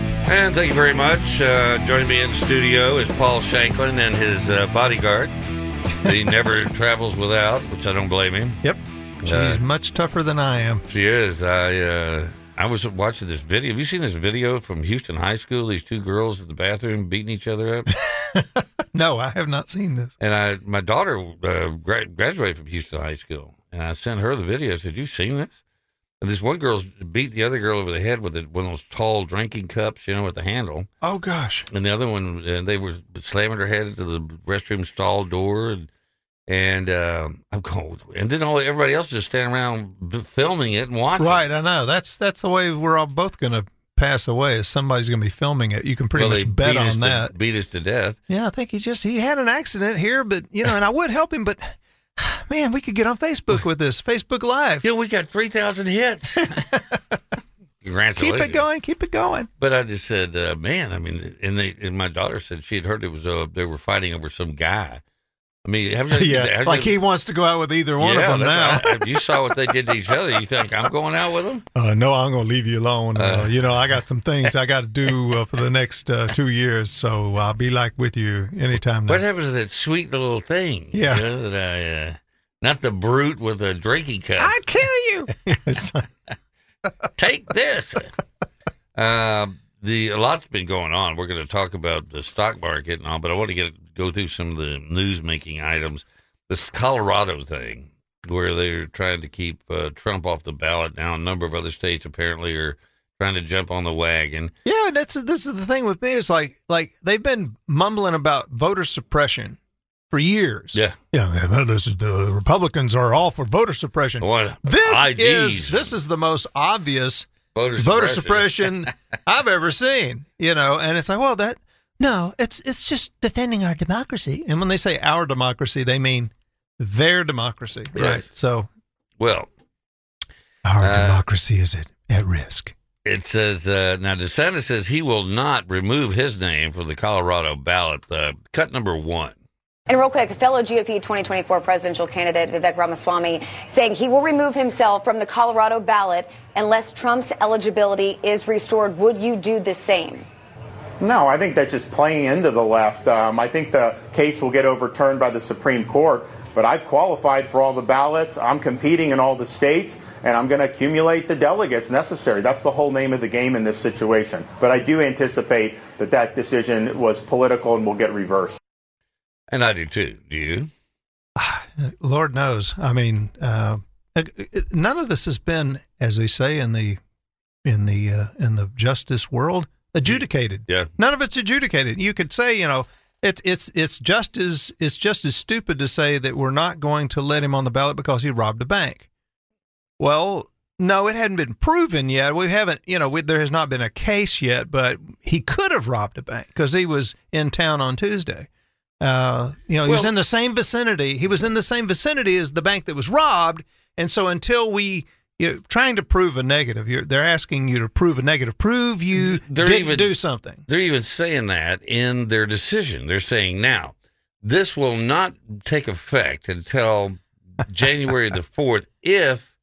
And thank you very much. Uh, joining me in studio is Paul Shanklin and his uh, bodyguard. that he never travels without, which I don't blame him. Yep. She's Uh, much tougher than I am. She is. I uh, I was watching this video. Have you seen this video from Houston High School? These two girls in the bathroom beating each other up. No, I have not seen this. and I, my daughter uh, gra- graduated from Houston High School, and I sent her the video. I said, "You seen this?" This one girl's beat the other girl over the head with a, one of those tall drinking cups, you know, with the handle. Oh gosh. and the other one uh, they were slamming her head into the restroom stall door and and uh, I'm cold. and then all everybody else just standing around b- filming it and watching. Right, I know. That's that's the way we're all both going to pass away. Is somebody's going to be filming it? You can pretty Well, much bet on to- that. beat us to death. Yeah, I think he just he had an accident here, but you know, and I would help him, but man, we could get on Facebook with this Facebook Live. You know, we got three thousand hits. Keep it going, keep it going. But I just said, uh, man, I mean, and they and my daughter said she had heard it was uh, they were fighting over some guy. I mean, haven't you- Yeah, haven't like you- he wants to go out with either one yeah, of them now. I- if you saw what they did to each other, you think I'm going out with them? Uh, no, I'm going to leave you alone. Uh, Uh. you know, I got some things I got to do uh, for the next uh, two years, so I'll be like with you anytime now. What happened to that sweet little thing? Yeah. you know, that I, uh, not the brute with a drinking cup. I'd kill you. Take this. uh, the a lot's been going on. We're going to talk about the stock market and all, but I want to get go through some of the news making items. This Colorado thing, where they're trying to keep uh, Trump off the ballot now. A number of other states apparently are trying to jump on the wagon. Yeah, that's this is the thing with me. Is like like they've been mumbling about voter suppression for years. Yeah. yeah. well, This is the Republicans are all for voter suppression. What This IDs, is this is the most obvious voter voter suppression I've ever seen. You know, and it's like, well, that no, it's it's just defending our democracy. And when they say our democracy, they mean their democracy, Yes. right? So Well, our Uh, democracy is at, at risk. It says uh, now DeSantis says he will not remove his name from the Colorado ballot. Uh, cut number one. And real quick, fellow GOP 2024 presidential candidate Vivek Ramaswamy saying he will remove himself from the Colorado ballot unless Trump's eligibility is restored. Would you do the same? No, I think that's just playing into the left. Um, I think the case will get overturned by the Supreme Court. But I've qualified for all the ballots. I'm competing in all the states, and I'm going to accumulate the delegates necessary. That's the whole name of the game in this situation. But I do anticipate that that decision was political and will get reversed. And I do too. Do you? Lord knows. I mean, uh, none of this has been, as they say in the in the uh, in the justice world, adjudicated. Yeah. None of it's adjudicated. You could say, you know, it's it's it's just as it's just as stupid to say that we're not going to let him on the ballot because he robbed a bank. Well, no, it hadn't been proven yet. We haven't, you know, we, there has not been a case yet, but he could have robbed a bank because he was in town on Tuesday. Uh, you know, he was in the same vicinity. He was in the same vicinity as the bank that was robbed, and so until we. You're trying to prove a negative. You're, they're asking you to prove a negative. Prove you They're didn't even- do something. They're even saying that in their decision. They're saying now this will not take effect until January the 4th if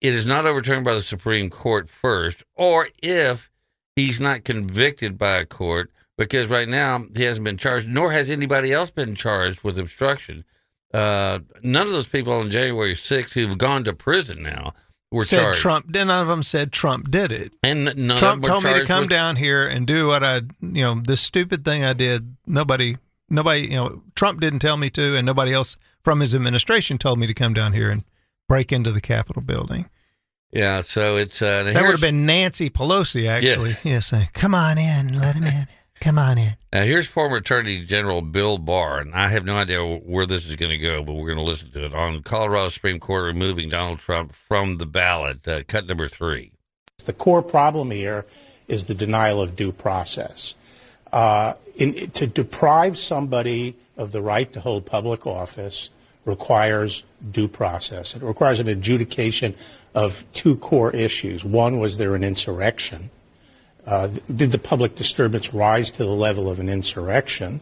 it is not overturned by the Supreme Court first or if he's not convicted by a court because right now he hasn't been charged, nor has anybody else been charged with obstruction. Uh, none of those people on January 6th who've gone to prison now were said charged. Trump. None of them said Trump did it. And none Trump of them told me to come with- down here and do what I, you know, this stupid thing I did. Nobody, nobody, you know, Trump didn't tell me to, and nobody else from his administration told me to come down here and break into the Capitol building. Yeah, so it's uh, That would have been Nancy Pelosi, actually. Yes. Yes, saying, come on in, let him in, come on in. Now, here's former Attorney General Bill Barr, and I have no idea where this is going to go, but we're going to listen to it on Colorado Supreme Court removing Donald Trump from the ballot. Uh, cut number three. The core problem here is the denial of due process. Uh, in, to deprive somebody of the right to hold public office requires due process. It requires an adjudication of two core issues. One, was there an insurrection? Uh, did the public disturbance rise to the level of an insurrection?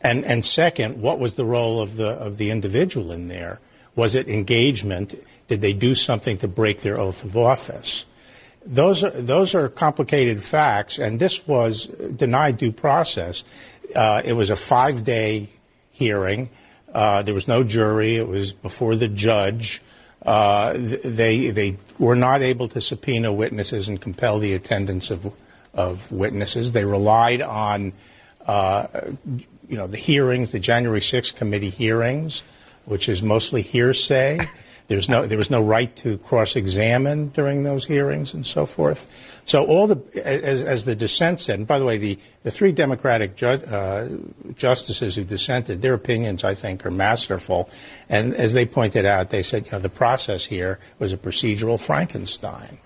And, and second, what was the role of the, of the individual in there? Was it engagement? Did they do something to break their oath of office? Those are, those are complicated facts, and this was denied due process. Uh, it was a five day hearing. Uh, there was no jury. It was before the judge. Uh, they, they were not able to subpoena witnesses and compel the attendance of, of witnesses. They relied on uh, you know, the hearings, the January 6th committee hearings, which is mostly hearsay. There's no, there was no right to cross-examine during those hearings and so forth. So all the, as, as the dissent said, and by the way, the, the three Democratic ju- uh, justices who dissented, their opinions, I think, are masterful. And as they pointed out, they said, you know, the process here was a procedural Frankenstein.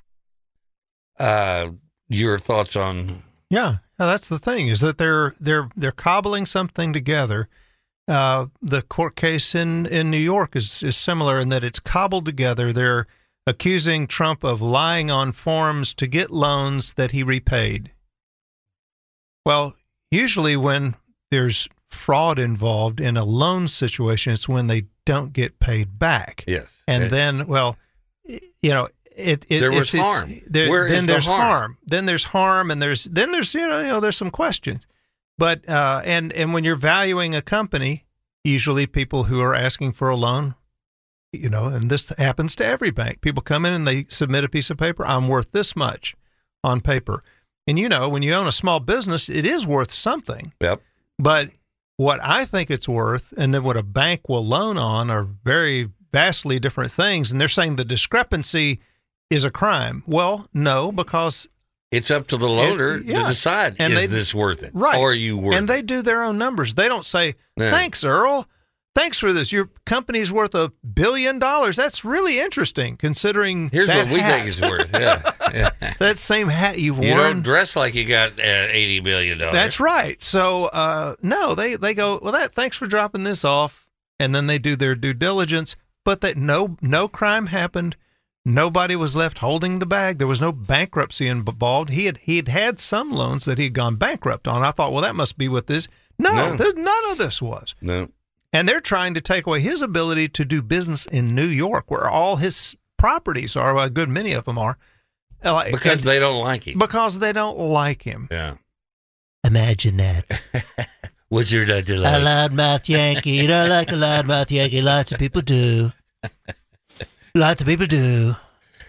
Uh, your thoughts on Yeah, that's the thing is that they're they're they're cobbling something together. Uh, the court case in, in New York is is similar in that it's cobbled together. They're accusing Trump of lying on forms to get loans that he repaid. Well, usually when there's fraud involved in a loan situation, it's when they don't get paid back. yes? And Uh, then, well, you know, it, it There was it's, it's- harm. there- Where is then the there's harm? Then there's harm, and there's then there's you know, you know there's some questions. But uh, and and when you're valuing a company, usually people who are asking for a loan, you know, and this happens to every bank. People come in and they submit a piece of paper. I'm worth this much on paper, and you know, when you own a small business, it is worth something. Yep. But what I think it's worth and then what a bank will loan on are very vastly different things. And they're saying the discrepancy is a crime. Well, no, because It's up to the loaner yeah. to decide And is they- this worth it, right. Or are you worth and they do their own numbers. They don't say, Yeah. thanks, Earle. Thanks for this. Your company's worth a billion dollars. That's really interesting considering? Here's what we hat. think it's worth. Yeah, yeah. that same hat you've worn. You don't dress like you got uh, eighty million dollars. That's right. So uh, no, they they go well. That thanks for dropping this off, and then they do their due diligence. But that no no crime happened. Nobody was left holding the bag. There was no bankruptcy involved. He had he had had some loans that he had gone bankrupt on. I thought, well, that must be what this. No, No. there's none of this was. No. And they're trying to take away his ability to do business in New York, where all his properties are. A good many of them are. Uh, like- Because and- they don't like him. because they don't like him. yeah. Imagine that. What's your not to A loudmouth Yankee. You don't like a loudmouth Yankee. Lots of people do. Lots of people do.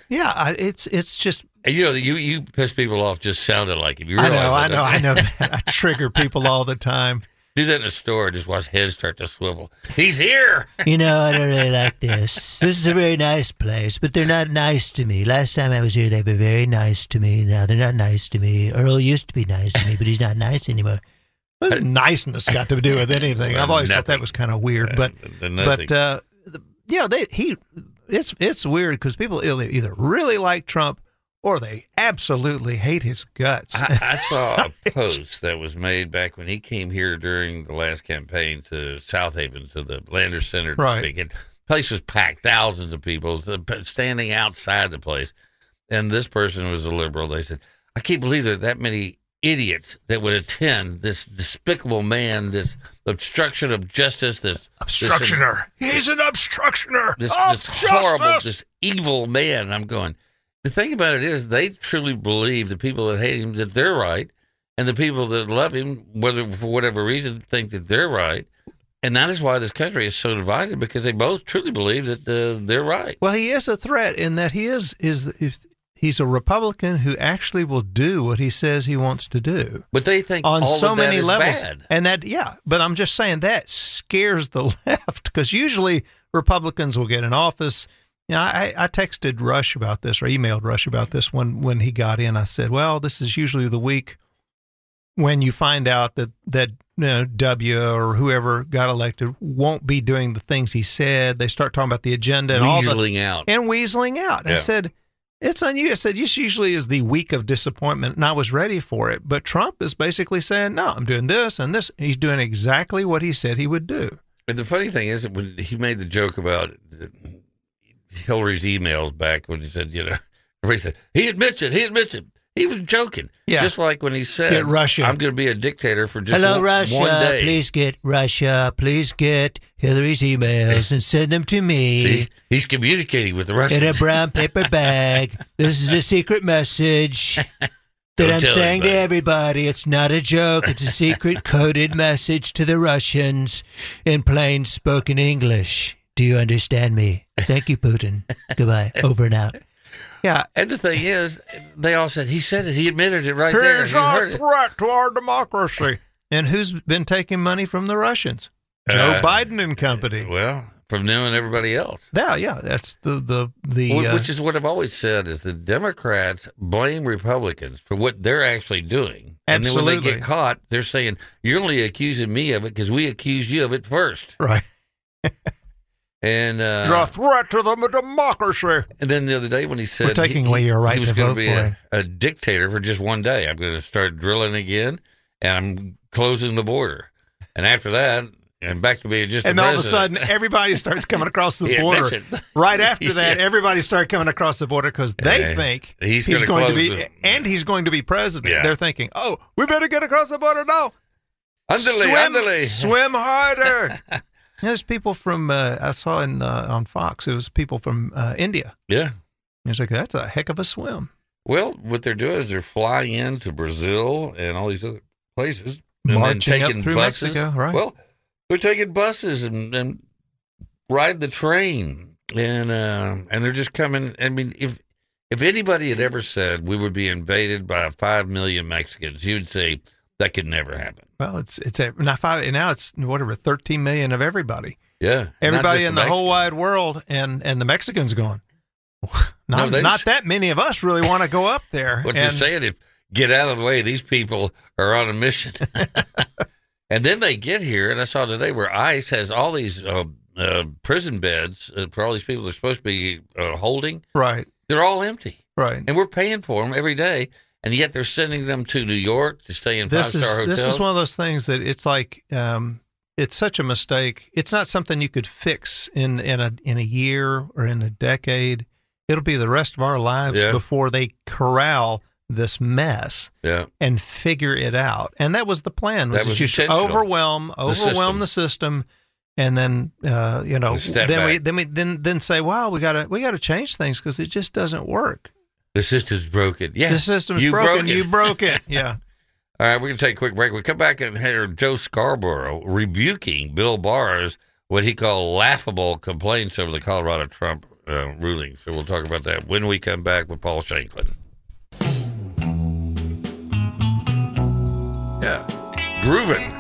Yeah, I, it's it's just And you know, you you piss people off just sounding like him. You I realize know, I know, I know. I trigger people all the time. Do that in a store. Just watch heads start to swivel. He's here. You know, I don't really like this. This is a very nice place, but they're not nice to me. Last time I was here, they were very nice to me. Now they're not nice to me. Earle used to be nice to me, but he's not nice anymore. What's niceness got to do with anything? I've always thought that was kind of weird, but Uh, but uh, the, yeah, they he it's it's weird because people either really like Trump or they absolutely hate his guts. I, I saw a post that was made back when he came here during the last campaign to Southaven to the Landers Center to Right. speak. And the place was packed, thousands of people standing outside the place. And this person was a liberal. They said, "I can't believe there are that many idiots that would attend this despicable man, this obstruction of justice, this obstructioner. He's an obstructioner. this, of this horrible, justice. this evil man. I'm going. The thing about it is, they truly believe the people that hate him that they're right, and the people that love him, whether for whatever reason, think that they're right. And that is why this country is so divided because they both truly believe that uh, they're right. Well, he is a threat in that he is is is- he's a Republican who actually will do what he says he wants to do But they think on so many levels. bad. And that yeah, but I'm just saying that scares the left because usually Republicans will get in office. You know, I, I texted Rush about this or emailed Rush about this when when he got in. I said, well, this is usually the week when you find out that that you know, W or whoever got elected won't be doing the things he said. They start talking about the agenda and all the out. and weaseling out. I said, it's unusual. I said, this usually is the week of disappointment, and I was ready for it. But Trump is basically saying, no, I'm doing this and this. He's doing exactly what he said he would do. And the funny thing is, when he made the joke about Hillary's emails back when he said, you know, everybody said he admits it, he admits it. He was joking. Yeah. Just like when he said, Get Russia. I'm going to be a dictator for just Hello, one, Russia. one day. Please get Russia. Please get Hillary's emails and send them to me. See, he's communicating with the Russians. in a brown paper bag. This is a secret message that I'm saying to everybody. It's not a joke. It's a secret coded message to the Russians in plain spoken English. Do you understand me? Thank you, Putin. Goodbye. Over and out. Yeah. and the thing is, they all said, he said it. He admitted it right there. He's a it. threat to our democracy. And who's been taking money from the Russians? Joe Uh, Biden and company. Well, from them and everybody else. Yeah, yeah, that's the the the. Uh, Which is what I've always said is the Democrats blame Republicans for what they're actually doing. And then when they get caught, they're saying, You're only accusing me of it because we accused you of it first. right. And uh, You're a threat to the democracy. and then the other day when he said We're taking he, away your right he was gonna be a, a dictator for just one day. I'm going to start drilling again, and I'm closing the border. And after that, and back to being just and the all of a sudden everybody starts coming across the Yeah, border. that's right after that, Yeah. everybody started coming across the border because they Yeah. think He's gonna going to be, the- and he's going to be president. Yeah. They're thinking, oh, we better get across the border now. Underlay, swim, underlay. swim harder. There's people from uh, I saw in uh, on Fox. It was people from uh, India. Yeah. It's like that's a heck of a swim. Well, what they're doing is they're flying into Brazil and all these other places, and Marching up through buses. Mexico, right. Well, they're taking buses and, and ride the train, and uh, and they're just coming. I mean, if if anybody had ever said we would be invaded by five million Mexicans, you would say that could never happen. Well, it's it's a, now five now it's whatever 13 million of everybody, Yeah, everybody in the whole wide world, and and the Mexicans going. Not, they- not that many of us really want to go up there. What and you're saying is get out of the way. These people are on a mission. and then they get here, and I saw today where ICE has all these uh, uh, prison beds uh, for all these people they're supposed to be uh, holding. right, They're all empty, right. and we're paying for them every day. And yet they're sending them to New York to stay in five star hotels. this is one of those things that it's like um, it's such a mistake. It's not something you could fix in in a in a year or in a decade. It'll be the rest of our lives Yeah. before they corral this mess yeah, and figure it out. And that was the plan. Was That was you should intentional. overwhelm overwhelm system. the system, and then uh, you know then we then we then then say, wow, we got to we got to change things because it just doesn't work. The system's broken. Yeah, the system's you broken. broke. You broke it. Yeah. All right, we're going to take a quick break. We come back and hear Joe Scarborough rebuking Bill Barr's what he called laughable complaints over the Colorado Trump uh, ruling. So we'll talk about that when we come back with Paul Shanklin. Yeah, grooving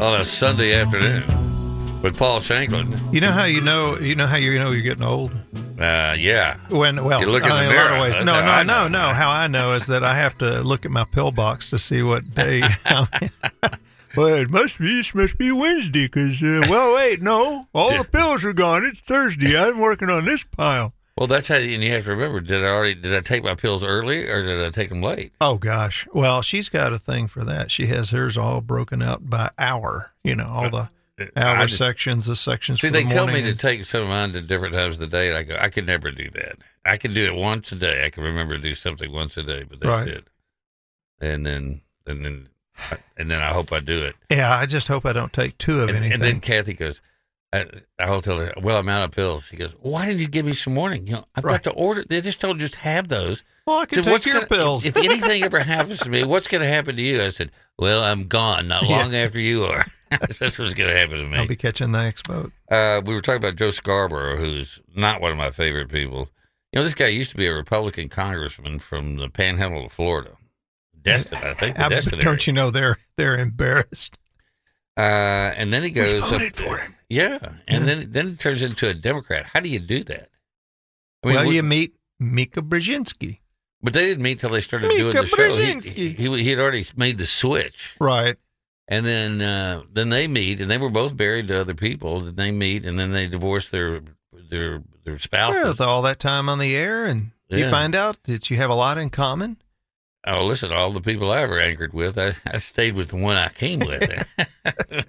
on a Sunday afternoon with Paul Shanklin. You know how you know you know how you know you're getting old Uh, yeah, when well You look in I the mean, a lot of ways. That's No, no, no, no. How I know is that I have to look at my pill box to see what day. well, it must be this must be Wednesday because uh, well, wait, no, all the pills are gone. It's Thursday. I'm working on this pile. Well, that's how, and you have to remember: did I already did I take my pills early or did I take them late? Oh gosh. Well, she's got a thing for that. She has hers all broken out by hour. You know, all the hour I sections, the sections. See, they the tell me to take some of mine to different times of the day, and I go, I could never do that. I can do it once a day. I can remember to do something once a day, but that's Right. it. And then, and then, and then I hope I do it. Yeah, I just hope I don't take two of And, anything. and then Kathy goes, I, I'll tell her, well, I'm out of pills. She goes, why didn't you give me some morning? You know, I've Right. got to order. They just told just have those. well, I can Said, take your gonna- pills. If, if anything ever happens to me, what's going to happen to you? I said, well, I'm gone. Not Yeah. long after you are. That's what's going to happen to me. I'll be catching the next boat. Uh, we were talking about Joe Scarborough, who's not one of my favorite people. You know, this guy used to be a Republican congressman from the Panhandle of Florida, Destin, I think. The I- Destin don't you know they're they're embarrassed? Uh, and then he goes up voted there. for him. Yeah, and then then it turns into a Democrat. How do you do that? I well, we- you meet Mika Brzezinski, but they didn't meet till they started Mika doing the show. He, he he had already made the switch, right? And then uh, then they meet, and they were both married to other people. Then they meet, and then they divorce their their their spouses. Well, with all that time on the air, and you find out that you have a lot in common. Oh, listen, all the people I ever anchored with, I, I stayed with the one I came with.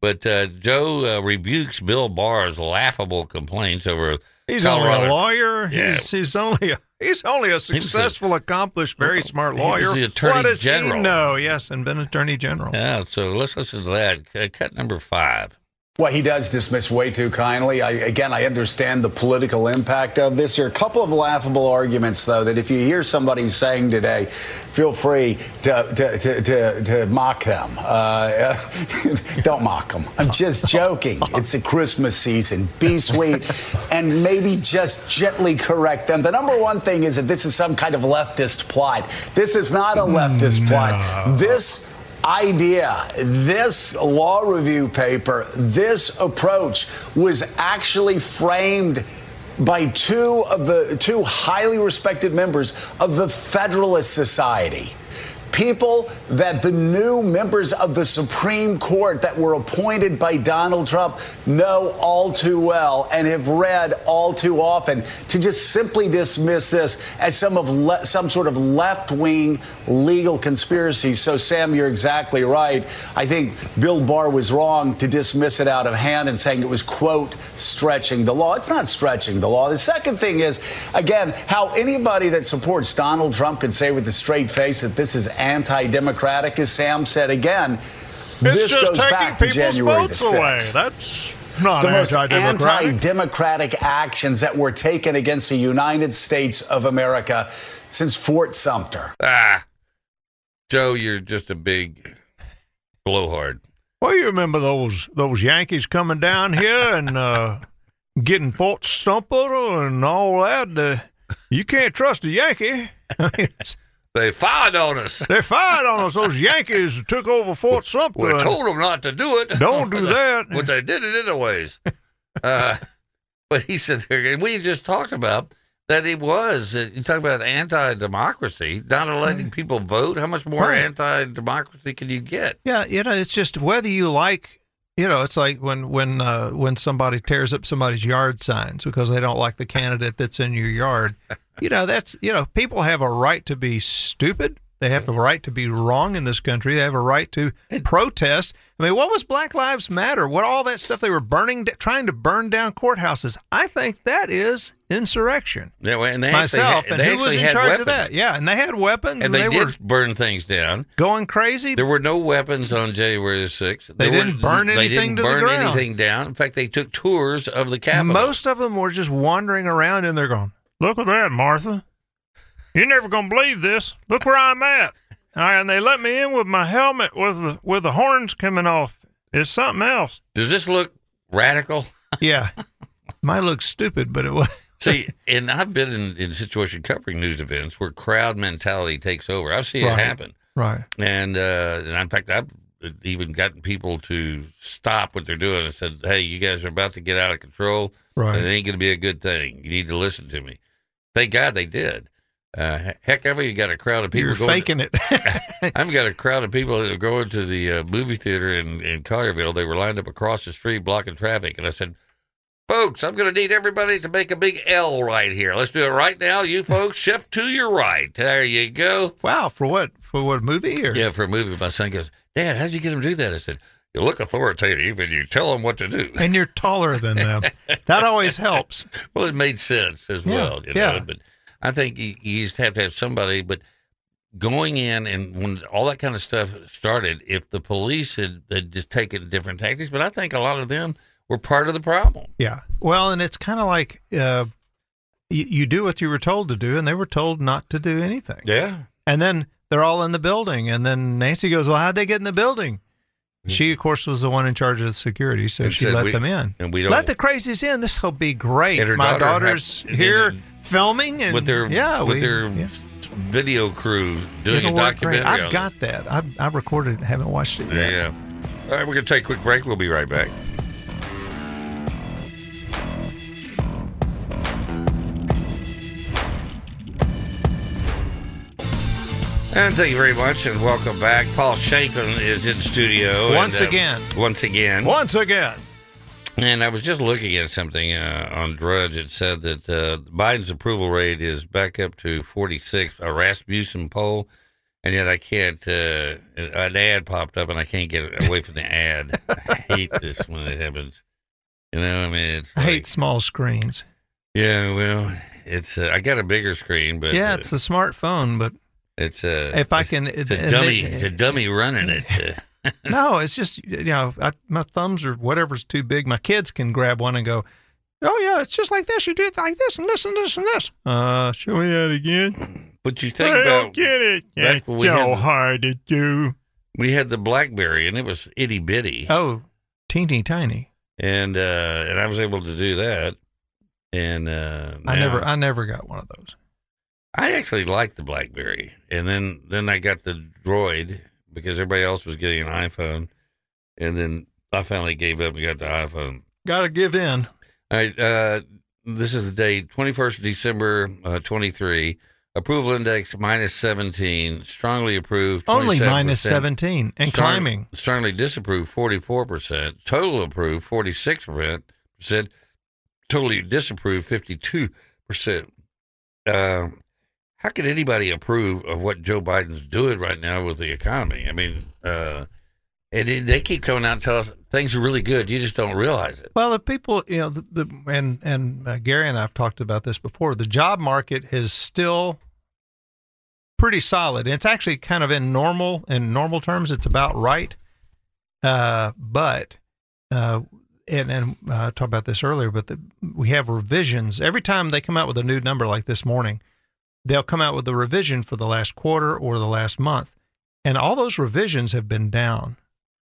but uh, Joe uh, rebukes Bill Barr's laughable complaints over. He's only a lawyer. Yeah. He's he's only a he's only a was a- successful, accomplished, very smart lawyer. the attorney what does general. he know? Yes, and been attorney general. Yeah, so let's listen to that. Cut number five. Well, he does dismiss way too kindly. I, again, I understand the political impact of this. There are a couple of laughable arguments, though, that if you hear somebody saying today, feel free to, to, to, to, to mock them. Uh, don't mock them. I'm just joking. It's a Christmas season. Be sweet and maybe just gently correct them. The number one thing is that this is some kind of leftist plot. This is not a leftist plot. This idea, this law review paper, this approach was actually framed by two of the two highly respected members of the Federalist Society. People that the new members of the Supreme Court that were appointed by Donald Trump know all too well and have read all too often to just simply dismiss this as some of le- some sort of left-wing legal conspiracy. So Sam, you're exactly right. I think Bill Barr was wrong to dismiss it out of hand and saying it was quote stretching the law. It's not stretching the law. The second thing is again how anybody that supports Donald Trump can say with a straight face that this is anti-democratic, as Sam said again. this goes back to January the 6th That's not the most anti-democratic. anti-democratic actions that were taken against the United States of America since Fort Sumter. Ah, Joe, you're just a big blowhard. Well, you remember those those Yankees coming down here and uh, getting Fort Sumter and all that. Uh, you can't trust a Yankee. I mean, it's- They fired on us. they fired on us. Those Yankees took over Fort Sumter. We told them not to do it. Don't do that. but they did it anyways. uh, but he said, and we just talked about that it was. uh, You talk about anti-democracy, not letting people vote. How much more Right. anti-democracy can you get? Yeah, you know, it's just whether you like, you know, it's like when when uh, when somebody tears up somebody's yard signs because they don't like the candidate that's in your yard. You know, that's you know, people have a right to be stupid. They have a right to be wrong in this country. They have a right to protest. I mean, what was Black Lives Matter? What all that stuff they were burning, trying to burn down courthouses? I think that is insurrection. Yeah, well, and they Myself actually, and they who was in had charge weapons. of that? Yeah, and they had weapons, And and, they, they, did were burn things down. going crazy. There were no weapons on January the 6th. They There didn't burn They anything didn't to the ground. anything down. In fact, they took tours of the Capitol. Most of them were just wandering around and they're going, Look at that, Martha. You're never going to believe this. Look where I'm at. and they let me in with my helmet with the with the horns coming off. It's something else. Does this look radical? Yeah, might look stupid, but it was. See, and I've been in, in a situation covering news events where crowd mentality takes over. I've seen Right. it happen. Right. And uh, and in fact, I've even gotten people to stop what they're doing and said, "Hey, you guys are about to get out of control. Right. And it ain't going to be a good thing. You need to listen to me." Thank God they did. Uh, heck, I've even got a crowd of people You're going. faking it. I've got a crowd of people that are going to the uh, movie theater in in Collierville. They were lined up across the street blocking traffic, and I said. Folks, I'm going to need everybody to make a big L right here. Let's do it right now. You folks, shift to your right. There you go. wow. For what? For what movie? Or Yeah, for a movie, my son goes, Dad, how'd you get him to do that? I said, You look authoritative and you tell them what to do. and you're taller than them. that always helps. Well, it made sense as Yeah, well, you yeah. know. But I think you, you just have to have somebody. But going in and when all that kind of stuff started, if the police had, had just taken different tactics, but I think a lot of them were part of the problem. Yeah. Well, and it's kind of like uh, you, you do what you were told to do, and they were told not to do anything. Yeah. And then they're all in the building, and then Nancy goes, "Well, how'd they get in the building?" She, of course, was the one in charge of the security, so And she let we- them in. and we don't- let the crazies in. This will be great. My daughter daughter's had- here and- filming, and with their yeah, with we- their yeah. video crew doing It'll a documentary. I've got that. I, I recorded it. Haven't watched it it. yet. Yeah. All right, we're going to take a quick break. We'll be right back. And thank you very much, and welcome back. Paul Shanklin is in studio Once and, uh, again. Once again. Once again. And I was just looking at something uh, on Drudge. It said that uh, Biden's approval rate is back up to 46, a Rasmussen poll. And yet I can't, uh, an ad popped up and I can't get away from the ad. I hate this when it happens. You know, I mean, it's I hate small screens. yeah, well, it's, uh, I got a bigger screen, but yeah, uh, it's a smartphone, but it's, uh, if I can, it's a dummy, they- it's a dummy running it. No, it's just you know I, my thumbs or whatever's too big. My kids can grab one and go, "Oh yeah, it's just like this. You do it like this and this and this and this." Uh, show me that again. but you think I about, don't get it. It's so had- hard to do. we had the Blackberry and it was itty bitty. Oh, teeny tiny. and uh and I was able to do that. And uh I never, I never got one of those. I actually liked the BlackBerry, and then then I got the Droid because everybody else was getting an iPhone, and then I finally gave up and got the iPhone. Got to give in. All right, uh, this is the date, twenty first December, uh, twenty three. Approval index minus seventeen. Strongly approved. Only minus seventeen and Strong- climbing. Strongly disapproved, 44%. Total approved, 46%. Totally disapproved, 52%. Um, how could anybody approve of what Joe Biden's doing right now with the economy? I mean, uh, and they keep coming out and tell us things are really good. You just don't realize it. Well, the people, you know, the, the and and uh, Gary and I've talked about this before. The job market is still pretty solid. It's actually kind of in normal in normal terms. It's about right. Uh, but uh, and and uh, I talked about this earlier. But the, we have revisions every time they come out with a new number like this morning. They'll come out with a revision for the last quarter or the last month, and all those revisions have been down.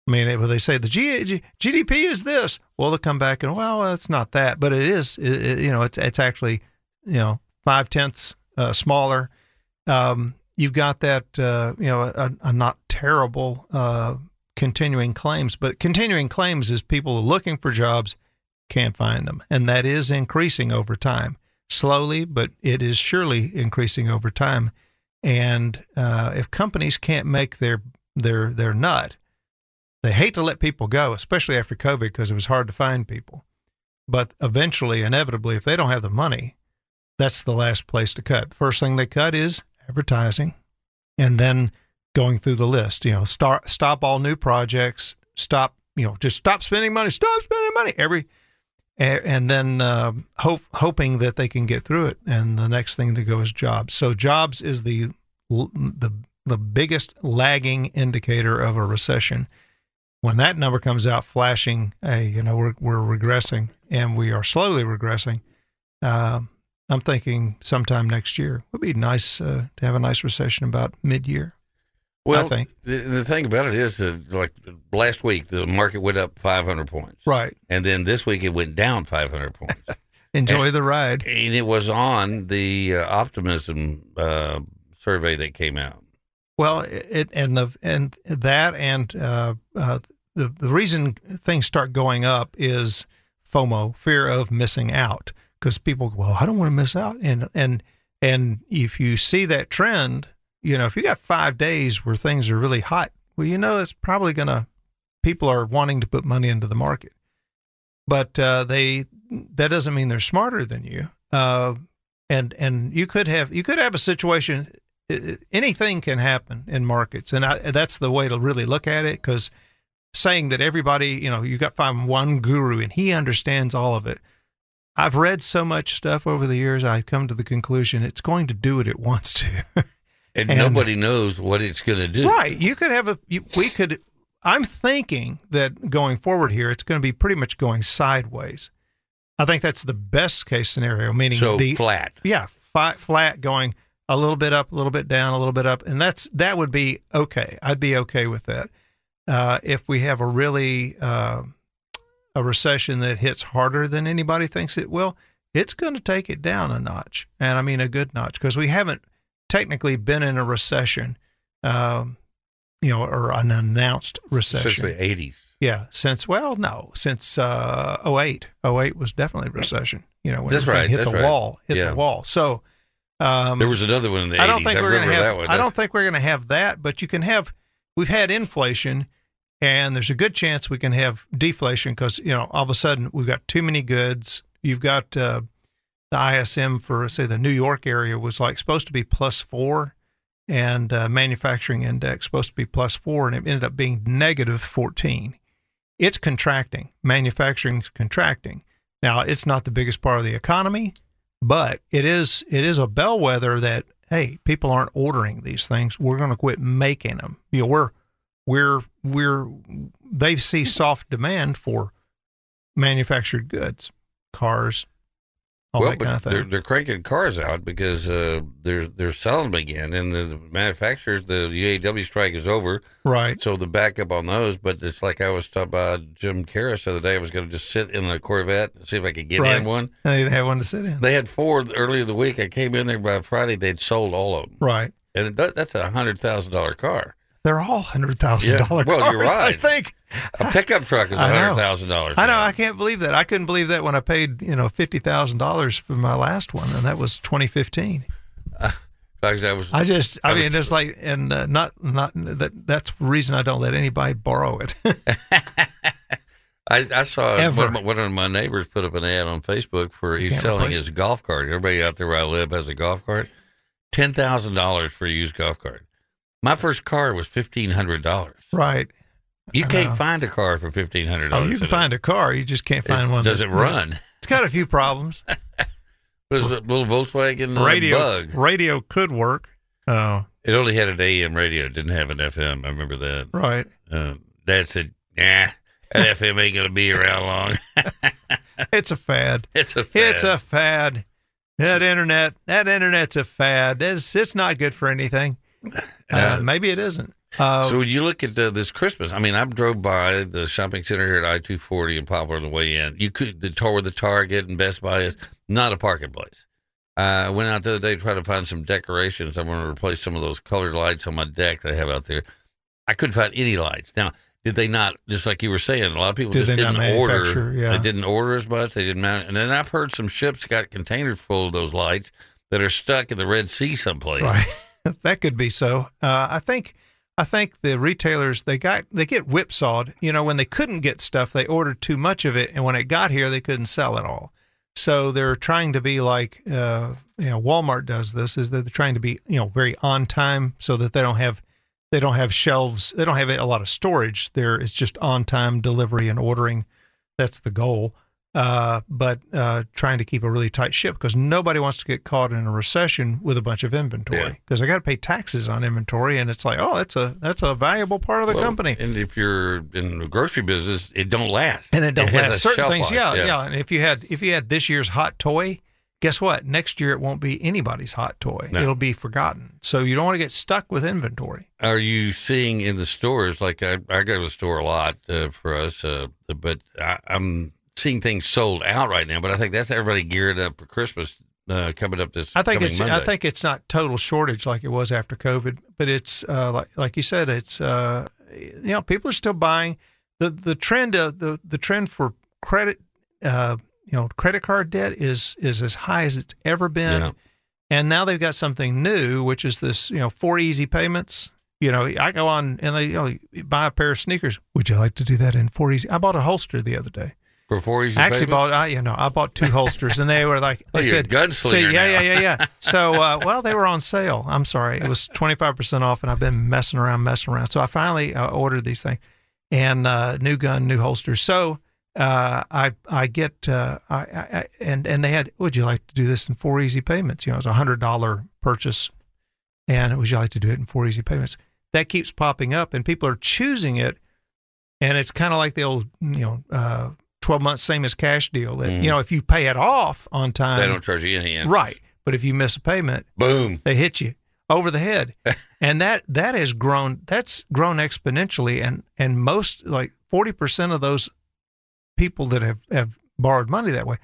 I mean, they say the G, G, GDP is this, well, they'll come back and well, it's not that, but it is. It, it- you know, it's it's actually you know five tenths uh, smaller. Um, you've got that uh, you know a, a not terrible uh, continuing claims, but continuing claims is people looking for jobs can't find them, and that is increasing over time, slowly, but it is surely increasing over time. And uh, if companies can't make their their their nut, they hate to let people go, especially after COVID, because it was hard to find people. But eventually, inevitably, if they don't have the money, that's the last place to cut. The first thing they cut is advertising, and then going through the list. You know, start stop all new projects. Stop. You know, just stop spending money. Stop spending money. Every a- and then uh, hope hoping that they can get through it. And the next thing to go is jobs. So jobs is the the the biggest lagging indicator of a recession. When that number comes out flashing, hey, you know we're we're regressing and we are slowly regressing. Um, I'm thinking sometime next year would be nice uh, to have a nice recession about mid year. Well, I think the, the thing about it is that, like last week, the market went up 500 points. right. And then this week it went down 500 points. Enjoy the ride. and it was on the uh, optimism uh, survey that came out. Well, it and the and that and uh, uh, the the reason things start going up is FOMO, fear of missing out, because people go, well, I don't want to miss out, and and and if you see that trend, you know, if you got five days where things are really hot, well, you know, it's probably gonna people are wanting to put money into the market, but uh, they that doesn't mean they're smarter than you. Uh, and and you could have you could have a situation anything can happen in markets, and I, that's the way to really look at it. Because saying that everybody, you know, you got find one guru and he understands all of it. I've read so much stuff over the years. I've come to the conclusion it's going to do what it wants to. And, And- nobody knows what it's going to do. Right. You could have a. You, we could. I'm thinking that going forward here, it's going to be pretty much going sideways. I think that's the best case scenario. Meaning So the flat. yeah, fi- flat going a little bit up, a little bit down, a little bit up, and that's that would be okay. I'd be okay with that. Uh, if we have a really uh, a recession that hits harder than anybody thinks it will, it's going to take it down a notch, and I mean a good notch, because we haven't technically been in a recession, um, you know, or an announced recession. Since the 80s. Yeah, since well, no, since uh, 08. 08 was definitely a recession. You know, when That's everything right, hit that's the right. wall, hit Yeah. the wall. So um, There was another one in the 80s. I don't think we're going to have. that one. I don't think we're going to have that, but you can have. We've had inflation, and there's a good chance we can have deflation because you know all of a sudden we've got too many goods. You've got uh, the ISM for say the New York area was like supposed to be plus four, and uh, manufacturing index supposed to be plus four, and it ended up being negative fourteen. It's contracting. Manufacturing's contracting. Now it's not the biggest part of the economy, but it is it is a bellwether that hey, people aren't ordering these things. We're going to quit making them. You know, we're we're we're they see soft demand for manufactured goods, cars, all well, that kind of they're, they're cranking cars out because uh, they're they're selling them again, and the, the manufacturers, the UAW strike is over, Right. so the backup on those. But it's like I was talking about Jim Keras the other day. I was going to just sit in a Corvette and see if I could get Right. in one. And they didn't have one to sit in. They had four earlier the week. I came in there by Friday. They'd sold all of them, Right. and it, that's a hundred thousand dollar car. They're all hundred thousand dollar Yeah, well, cars. you're right. I think. A pickup truck is a I know. hundred thousand dollars. I know. I can't believe that. I couldn't believe that when I paid you know fifty thousand dollars for my last one, and that was twenty fifteen. I was. I just, I, I mean, was- it's like, and uh, not, not that. That's the reason I don't let anybody borrow it. I, I saw Ever. one of, my, one of my neighbors put up an ad on Facebook for he's selling his golf cart. Everybody out there where I live has a golf cart. Ten thousand dollars for a used golf cart. My first car was fifteen hundred dollars. right. You I can't know. find a car for fifteen hundred dollars. Oh, you can find a car. You just can't find one. Does it run? It's got a few problems. It was a little Volkswagen uh, radio, Bug. radio could work. Oh, It only had an AM radio. It didn't have an FM. I remember that. right. Uh, Dad said, "Nah, that FM ain't gonna be around long. It's a fad. it's a fad. It's a fad. That internet, that internet's a fad. It's, it's not good for anything. Uh, Uh, maybe it isn't. Uh, So when you look at uh, this Christmas, I mean, I drove by the shopping center here at I two forty in Poplar on the way in. You could the tour the Target and Best Buy is not a parking place. Uh, I went out the other day to try to find some decorations. I want to replace some of those colored lights on my deck that I have out there. I couldn't find any lights. Now, did they not? Just like you were saying, a lot of people Did just they didn't order. Yeah. They didn't order as much. They didn't. Man- and then I've heard some ships got containers full of those lights that are stuck in the Red Sea someplace. Right. that could be so. Uh, I think I think the retailers they got they get whipsawed. You know, when they couldn't get stuff, they ordered too much of it, and when it got here, they couldn't sell it all. So they're trying to be like uh, you know Walmart does this is that they're trying to be you know very on time so that they don't have they don't have shelves they don't have a lot of storage there it's just on time delivery and ordering that's the goal uh, but uh, trying to keep a really tight ship because nobody wants to get caught in a recession with a bunch of inventory because they got to pay taxes on inventory and it's like oh that's a that's a valuable part of the Well, company And if you're in the grocery business, it don't last. and it don't has last certain things life, yeah, yeah and if you had if you had this year's hot toy guess what? Next year it won't be anybody's hot toy. No. It'll be forgotten. So you don't want to get stuck with inventory. Are you seeing in the stores? Like I, I go to the store a lot uh, for us, uh, but I, I'm seeing things sold out right now. But I think that's everybody geared up for Christmas uh, coming up this. I think it's Monday. I think it's not total shortage like it was after COVID, but it's uh, like like you said, it's uh, you know people are still buying. the The trend uh, the the trend for credit uh, you know credit card debt is is as high as it's ever been, Yeah. and now they've got something new, which is this you know four easy payments. You know, I go on and they you know buy a pair of sneakers. Would you like to do that in four easy? I bought a holster the other day. For four easy. I actually bought I you know I bought two holsters and they were like Oh, they you're said gunslinger say, yeah yeah yeah yeah. So uh, well they were on sale. I'm sorry. It was 25% off and I've been messing around messing around. So I finally uh, ordered these things and uh, new gun new holsters so uh, I I get uh, I, I and and they had would you like to do this in four easy payments? You know it was a hundred dollar purchase and would you like to do it in four easy payments? That keeps popping up and people are choosing it and it's kind of like the old you know uh, 12 months same as cash deal that Mhm. you know if you pay it off on time They don't charge you any. interest. right but if you miss a payment Boom. they hit you over the head and that that has grown that's grown exponentially and and most like 40% of those people that have have borrowed money that way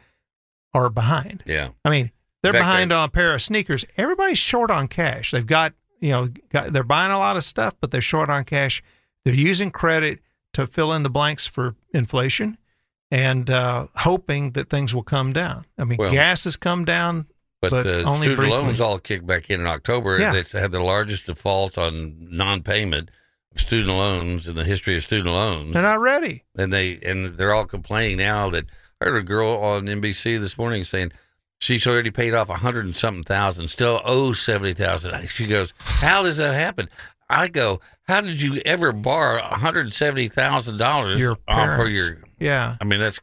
are behind Yeah. i mean they're fact, behind they- on a pair of sneakers everybody's short on cash they've got you know got, they're buying a lot of stuff but they're short on cash they're using credit to fill in the blanks for inflation and uh, hoping that things will come down i mean Well- gas has come down But, But the only student briefly. loans all kicked back in in October. Yeah. They had the largest default on non-payment of student loans in the history of student loans. they're not ready and they and they're all complaining now that I heard a girl on NBC this morning saying she's already paid off a hundred and something thousand, still owes seventy thousand. She goes, "How does that happen?" I go, "How did you ever borrow hundred and seventy thousand dollars for your?" Yeah. I mean, that's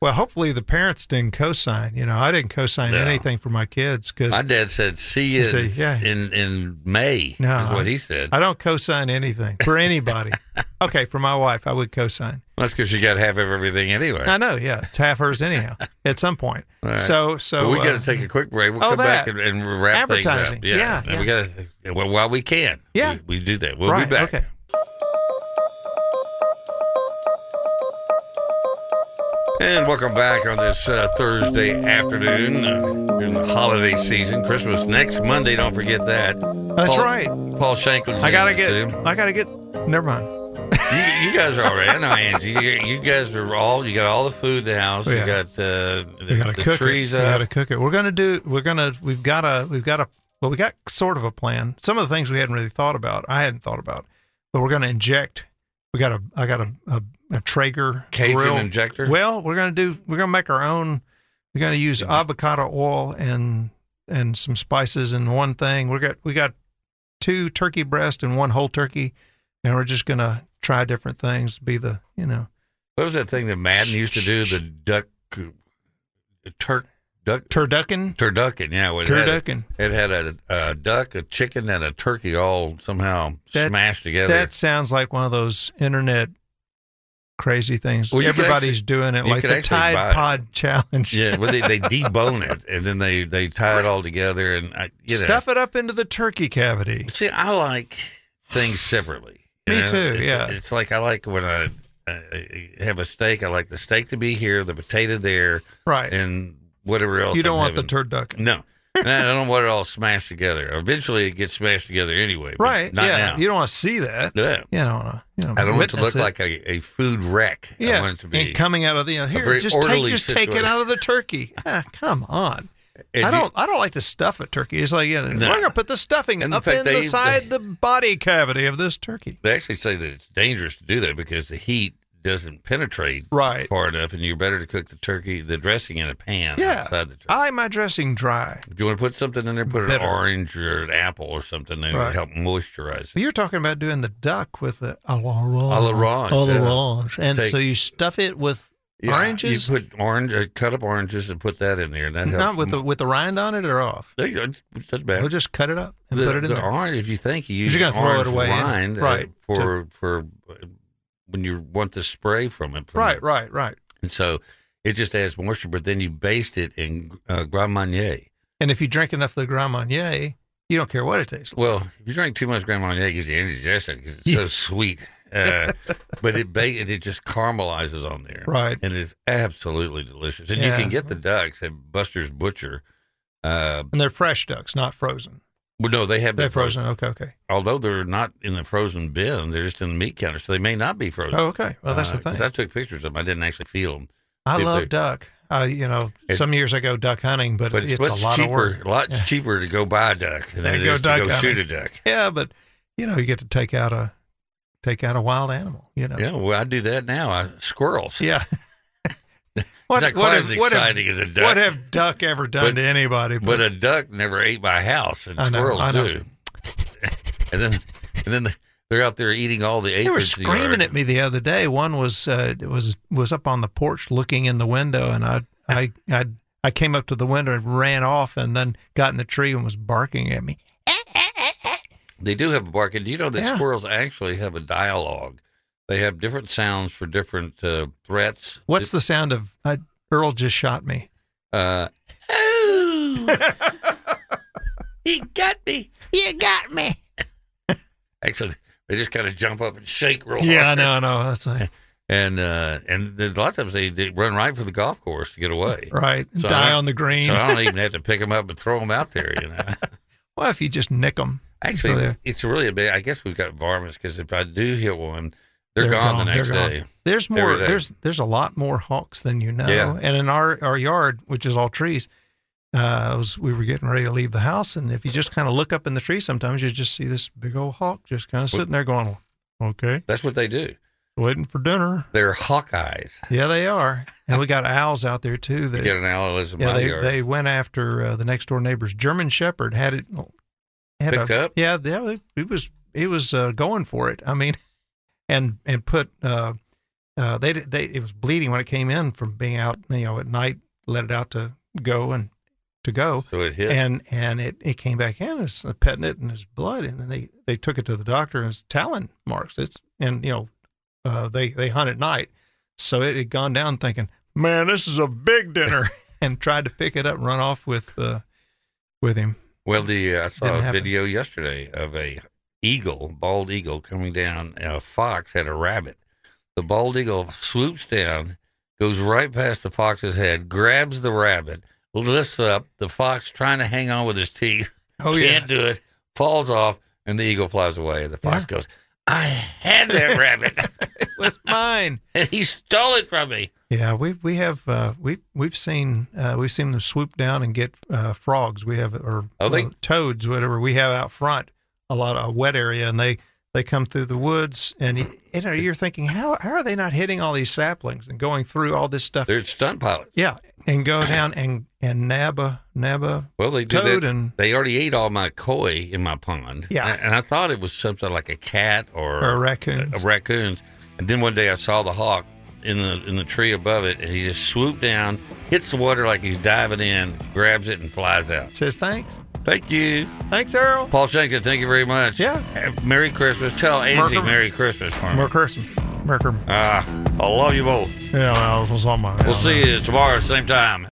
Well, hopefully the parents didn't co-sign. You know, I didn't co-sign No. anything for my kids because my dad said. See you said, yeah. in in May. No, is what he said. I don't co-sign anything for anybody. okay, for my wife, I would co-sign. that's because you got half of everything anyway. I know. Yeah, it's half hers anyhow. At some point. Right. So, so Well, we got uh, to take a quick break. We'll oh, come back that. and, and wrap things up. Yeah, Yeah, we got to well, while we can. Yeah. we, we do that. We'll right. be back. Okay. And welcome back on this uh, Thursday afternoon uh, during the holiday season. Christmas next Monday. Don't forget that. That's Paul- right. Paul Shanklin's I gotta get. too. I gotta get. Never mind. You, you guys are all right. I know, Angie. You, you guys are all. You got all the food in the house. Oh, You got uh, We the, gotta the cook trees it. We gotta cook it. We're gonna do. We're gonna. We've got a. We've got a. Well, we got sort of a plan. Some of the things we hadn't really thought about. I hadn't thought about, but we're gonna inject. We got a. I got a. A, a Traeger Cajun grill. injector? Well, we're gonna do. We're gonna make our own. We're gonna use mm-hmm. avocado oil and and some spices in one thing. We got we got two turkey breast and one whole turkey, and we're just gonna try different things. Be the you know What was that thing that Madden used to do? The duck, the turk, duck, turducken. turducken. Yeah, it had, Turducken. it had a, a duck, a chicken, and a turkey all somehow That- smashed together. That sounds like one of those internet crazy things. Well, Everybody's actually- doing it, like the Tide it. Pod challenge. yeah, well, they, they debone it and then they they tie it all together and I, you know. Stuff it up into the turkey cavity. See, I like things separately. Me know? too, It's- yeah. it's like I like when I, I have a steak. I like the steak to be here, the potato there, Right. and whatever else. you don't I'm want the having. turducken. No, I don't want it all smashed together. Eventually, it gets smashed together anyway. Right. Not yeah. now. You don't want to see that. yeah. You don't want to. You know, I don't want it to look like a, a food wreck. Yeah. I want it to be. and coming out of the here, just take just take it out of the turkey. Ah, come on. and I don't. I don't like to stuff a turkey. It's like yeah, No. we're gonna put the stuffing And in up fact, in they- the side the body cavity of this turkey. They actually say that it's dangerous to do that because the heat doesn't penetrate Right. far enough, and you're better to cook the turkey, the dressing in a pan Yeah. outside the turkey. I like my dressing dry. if you want to put something in there, put Bitter. an orange or an apple or something there Right. to help moisturize. But you're talking about doing the duck with the a l'orange. A l'orange, A yeah. l'orange. And Take- so you stuff it with Yeah, oranges? You put orange, uh, cut up oranges, and put that in there, and that not with the with the rind on it or off. They- it doesn't matter. We'll just cut it up and the, put it in the there. orange, if you think you use You're gonna throw it orange away in- rind, uh, right, for for uh, when you want the spray from it. from Right, it. right, right. And so it just adds moisture. But then you baste it in uh, Grand Marnier. And if you drink enough of the Grand Marnier, you don't care what it tastes like. Well, if you drink too much Grand Marnier, it gives you indigestion because it's so sweet. Uh, but it ba- it just caramelizes on there, Right. And it's absolutely delicious. And Yeah. you can get the ducks at Buster's Butcher. Uh, And they're fresh ducks, not frozen. Well, no, they have They're been frozen. Okay, okay. Although they're not in the frozen bin, they're just in the meat counter, so they may not be frozen. Oh, okay. Well, that's the Uh, 'cause thing. I took pictures of them. I didn't actually feel them. I if love duck. Uh, you know, It- some years I go duck hunting, but, But it's, it's, a lot cheaper, of work. a lot Yeah. cheaper to go buy a duck than it go is to duck go hunting. shoot a duck. Yeah, but you know, you get to take out a take out a wild animal. You know. Yeah, well, I do that now. I, squirrels. Yeah. not quite as exciting as a duck. What have duck ever done But- to anybody? But a duck never ate my house, and I know, squirrels I know. do. and then, and then they're out there eating all the They were screaming at me the other day. One was uh, was was up on the porch looking in the window, and I I I I came up to the window and ran off, and then got in the tree and was barking at me. They do have a bark, and do you know that Yeah. squirrels actually have a dialogue? They have different sounds for different uh, threats. What's the sound of uh, Earle just shot me? Uh, oh, he got me. You got me. Actually, they just kind of jump up and shake real Yeah, I hard. know, I know. That's like, And uh, and a lot of times they, they run right for the golf course to get away. right. So Die on the green. So I don't even have to pick them up and throw them out there. You know. well, if you just nick them, Actually, it's really a big. I guess we've got varmints because if I do hit one, they're, gone, the next day. There's more. day. There's there's a lot more hawks than you know. Yeah. And in our our yard, which is all trees, uh, was, we were getting ready to leave the house, and if you just kind of look up in the tree, sometimes you just see this big old hawk just kind of sitting there going, "Okay, That's what they do. waiting for dinner." They're hawkeyes. Yeah, they are. And we got owls out there too. You get an owl yeah, they yard. they went after uh, the next door neighbor's German Shepherd. Had it had Picked a, up? Yeah, yeah, he was he was uh, going for it. I mean, and and put uh, uh, they they it was bleeding when it came in from being out you know at night. Let it out to go and to go. so it hit. And and it, it came back in, it's uh, petting it and his blood, and then they, they took it to the doctor and it's talon marks. It's and you know, uh, they they hunt at night, so it had gone down thinking, man, this is a big dinner, and tried to pick it up and run off with uh, with him. well, the uh, I saw Didn't a happen. video yesterday of a eagle, bald eagle, coming down. And a fox had a rabbit. The bald eagle swoops down, goes right past the fox's head, grabs the rabbit, lifts up. The fox trying to hang on with his teeth. Oh can't do it. Falls off, and the eagle flies away. The fox Yeah. goes, "I had that rabbit, it was mine. and he stole it from me." Yeah, we we have uh, we we've seen uh, we've seen them swoop down and get uh, frogs. We have or Oh, they- uh, toads, whatever we have out front. A lot of a wet area, and they they come through the woods, and you, know you're thinking how how are they not hitting all these saplings and going through all this stuff? They're stunt pilots. yeah, and go down and and nab a nab a Well, they do that. and They already ate all my koi in my pond. Yeah. and, and I thought it was something like a cat or, or raccoons. a raccoons. And then one day I saw the hawk in the in the tree above it, and he just swooped down, hits the water like he's diving in, grabs it, and flies out. Says thanks, Thank you, thanks, Earle. Paul Shanklin. Thank you very much. Yeah. Have- Merry Christmas. Tell Angie Merker- Merry Christmas for me. Merker, Merker. Ah, I love you both. Yeah, well, it was on my. We'll see you tomorrow, same time.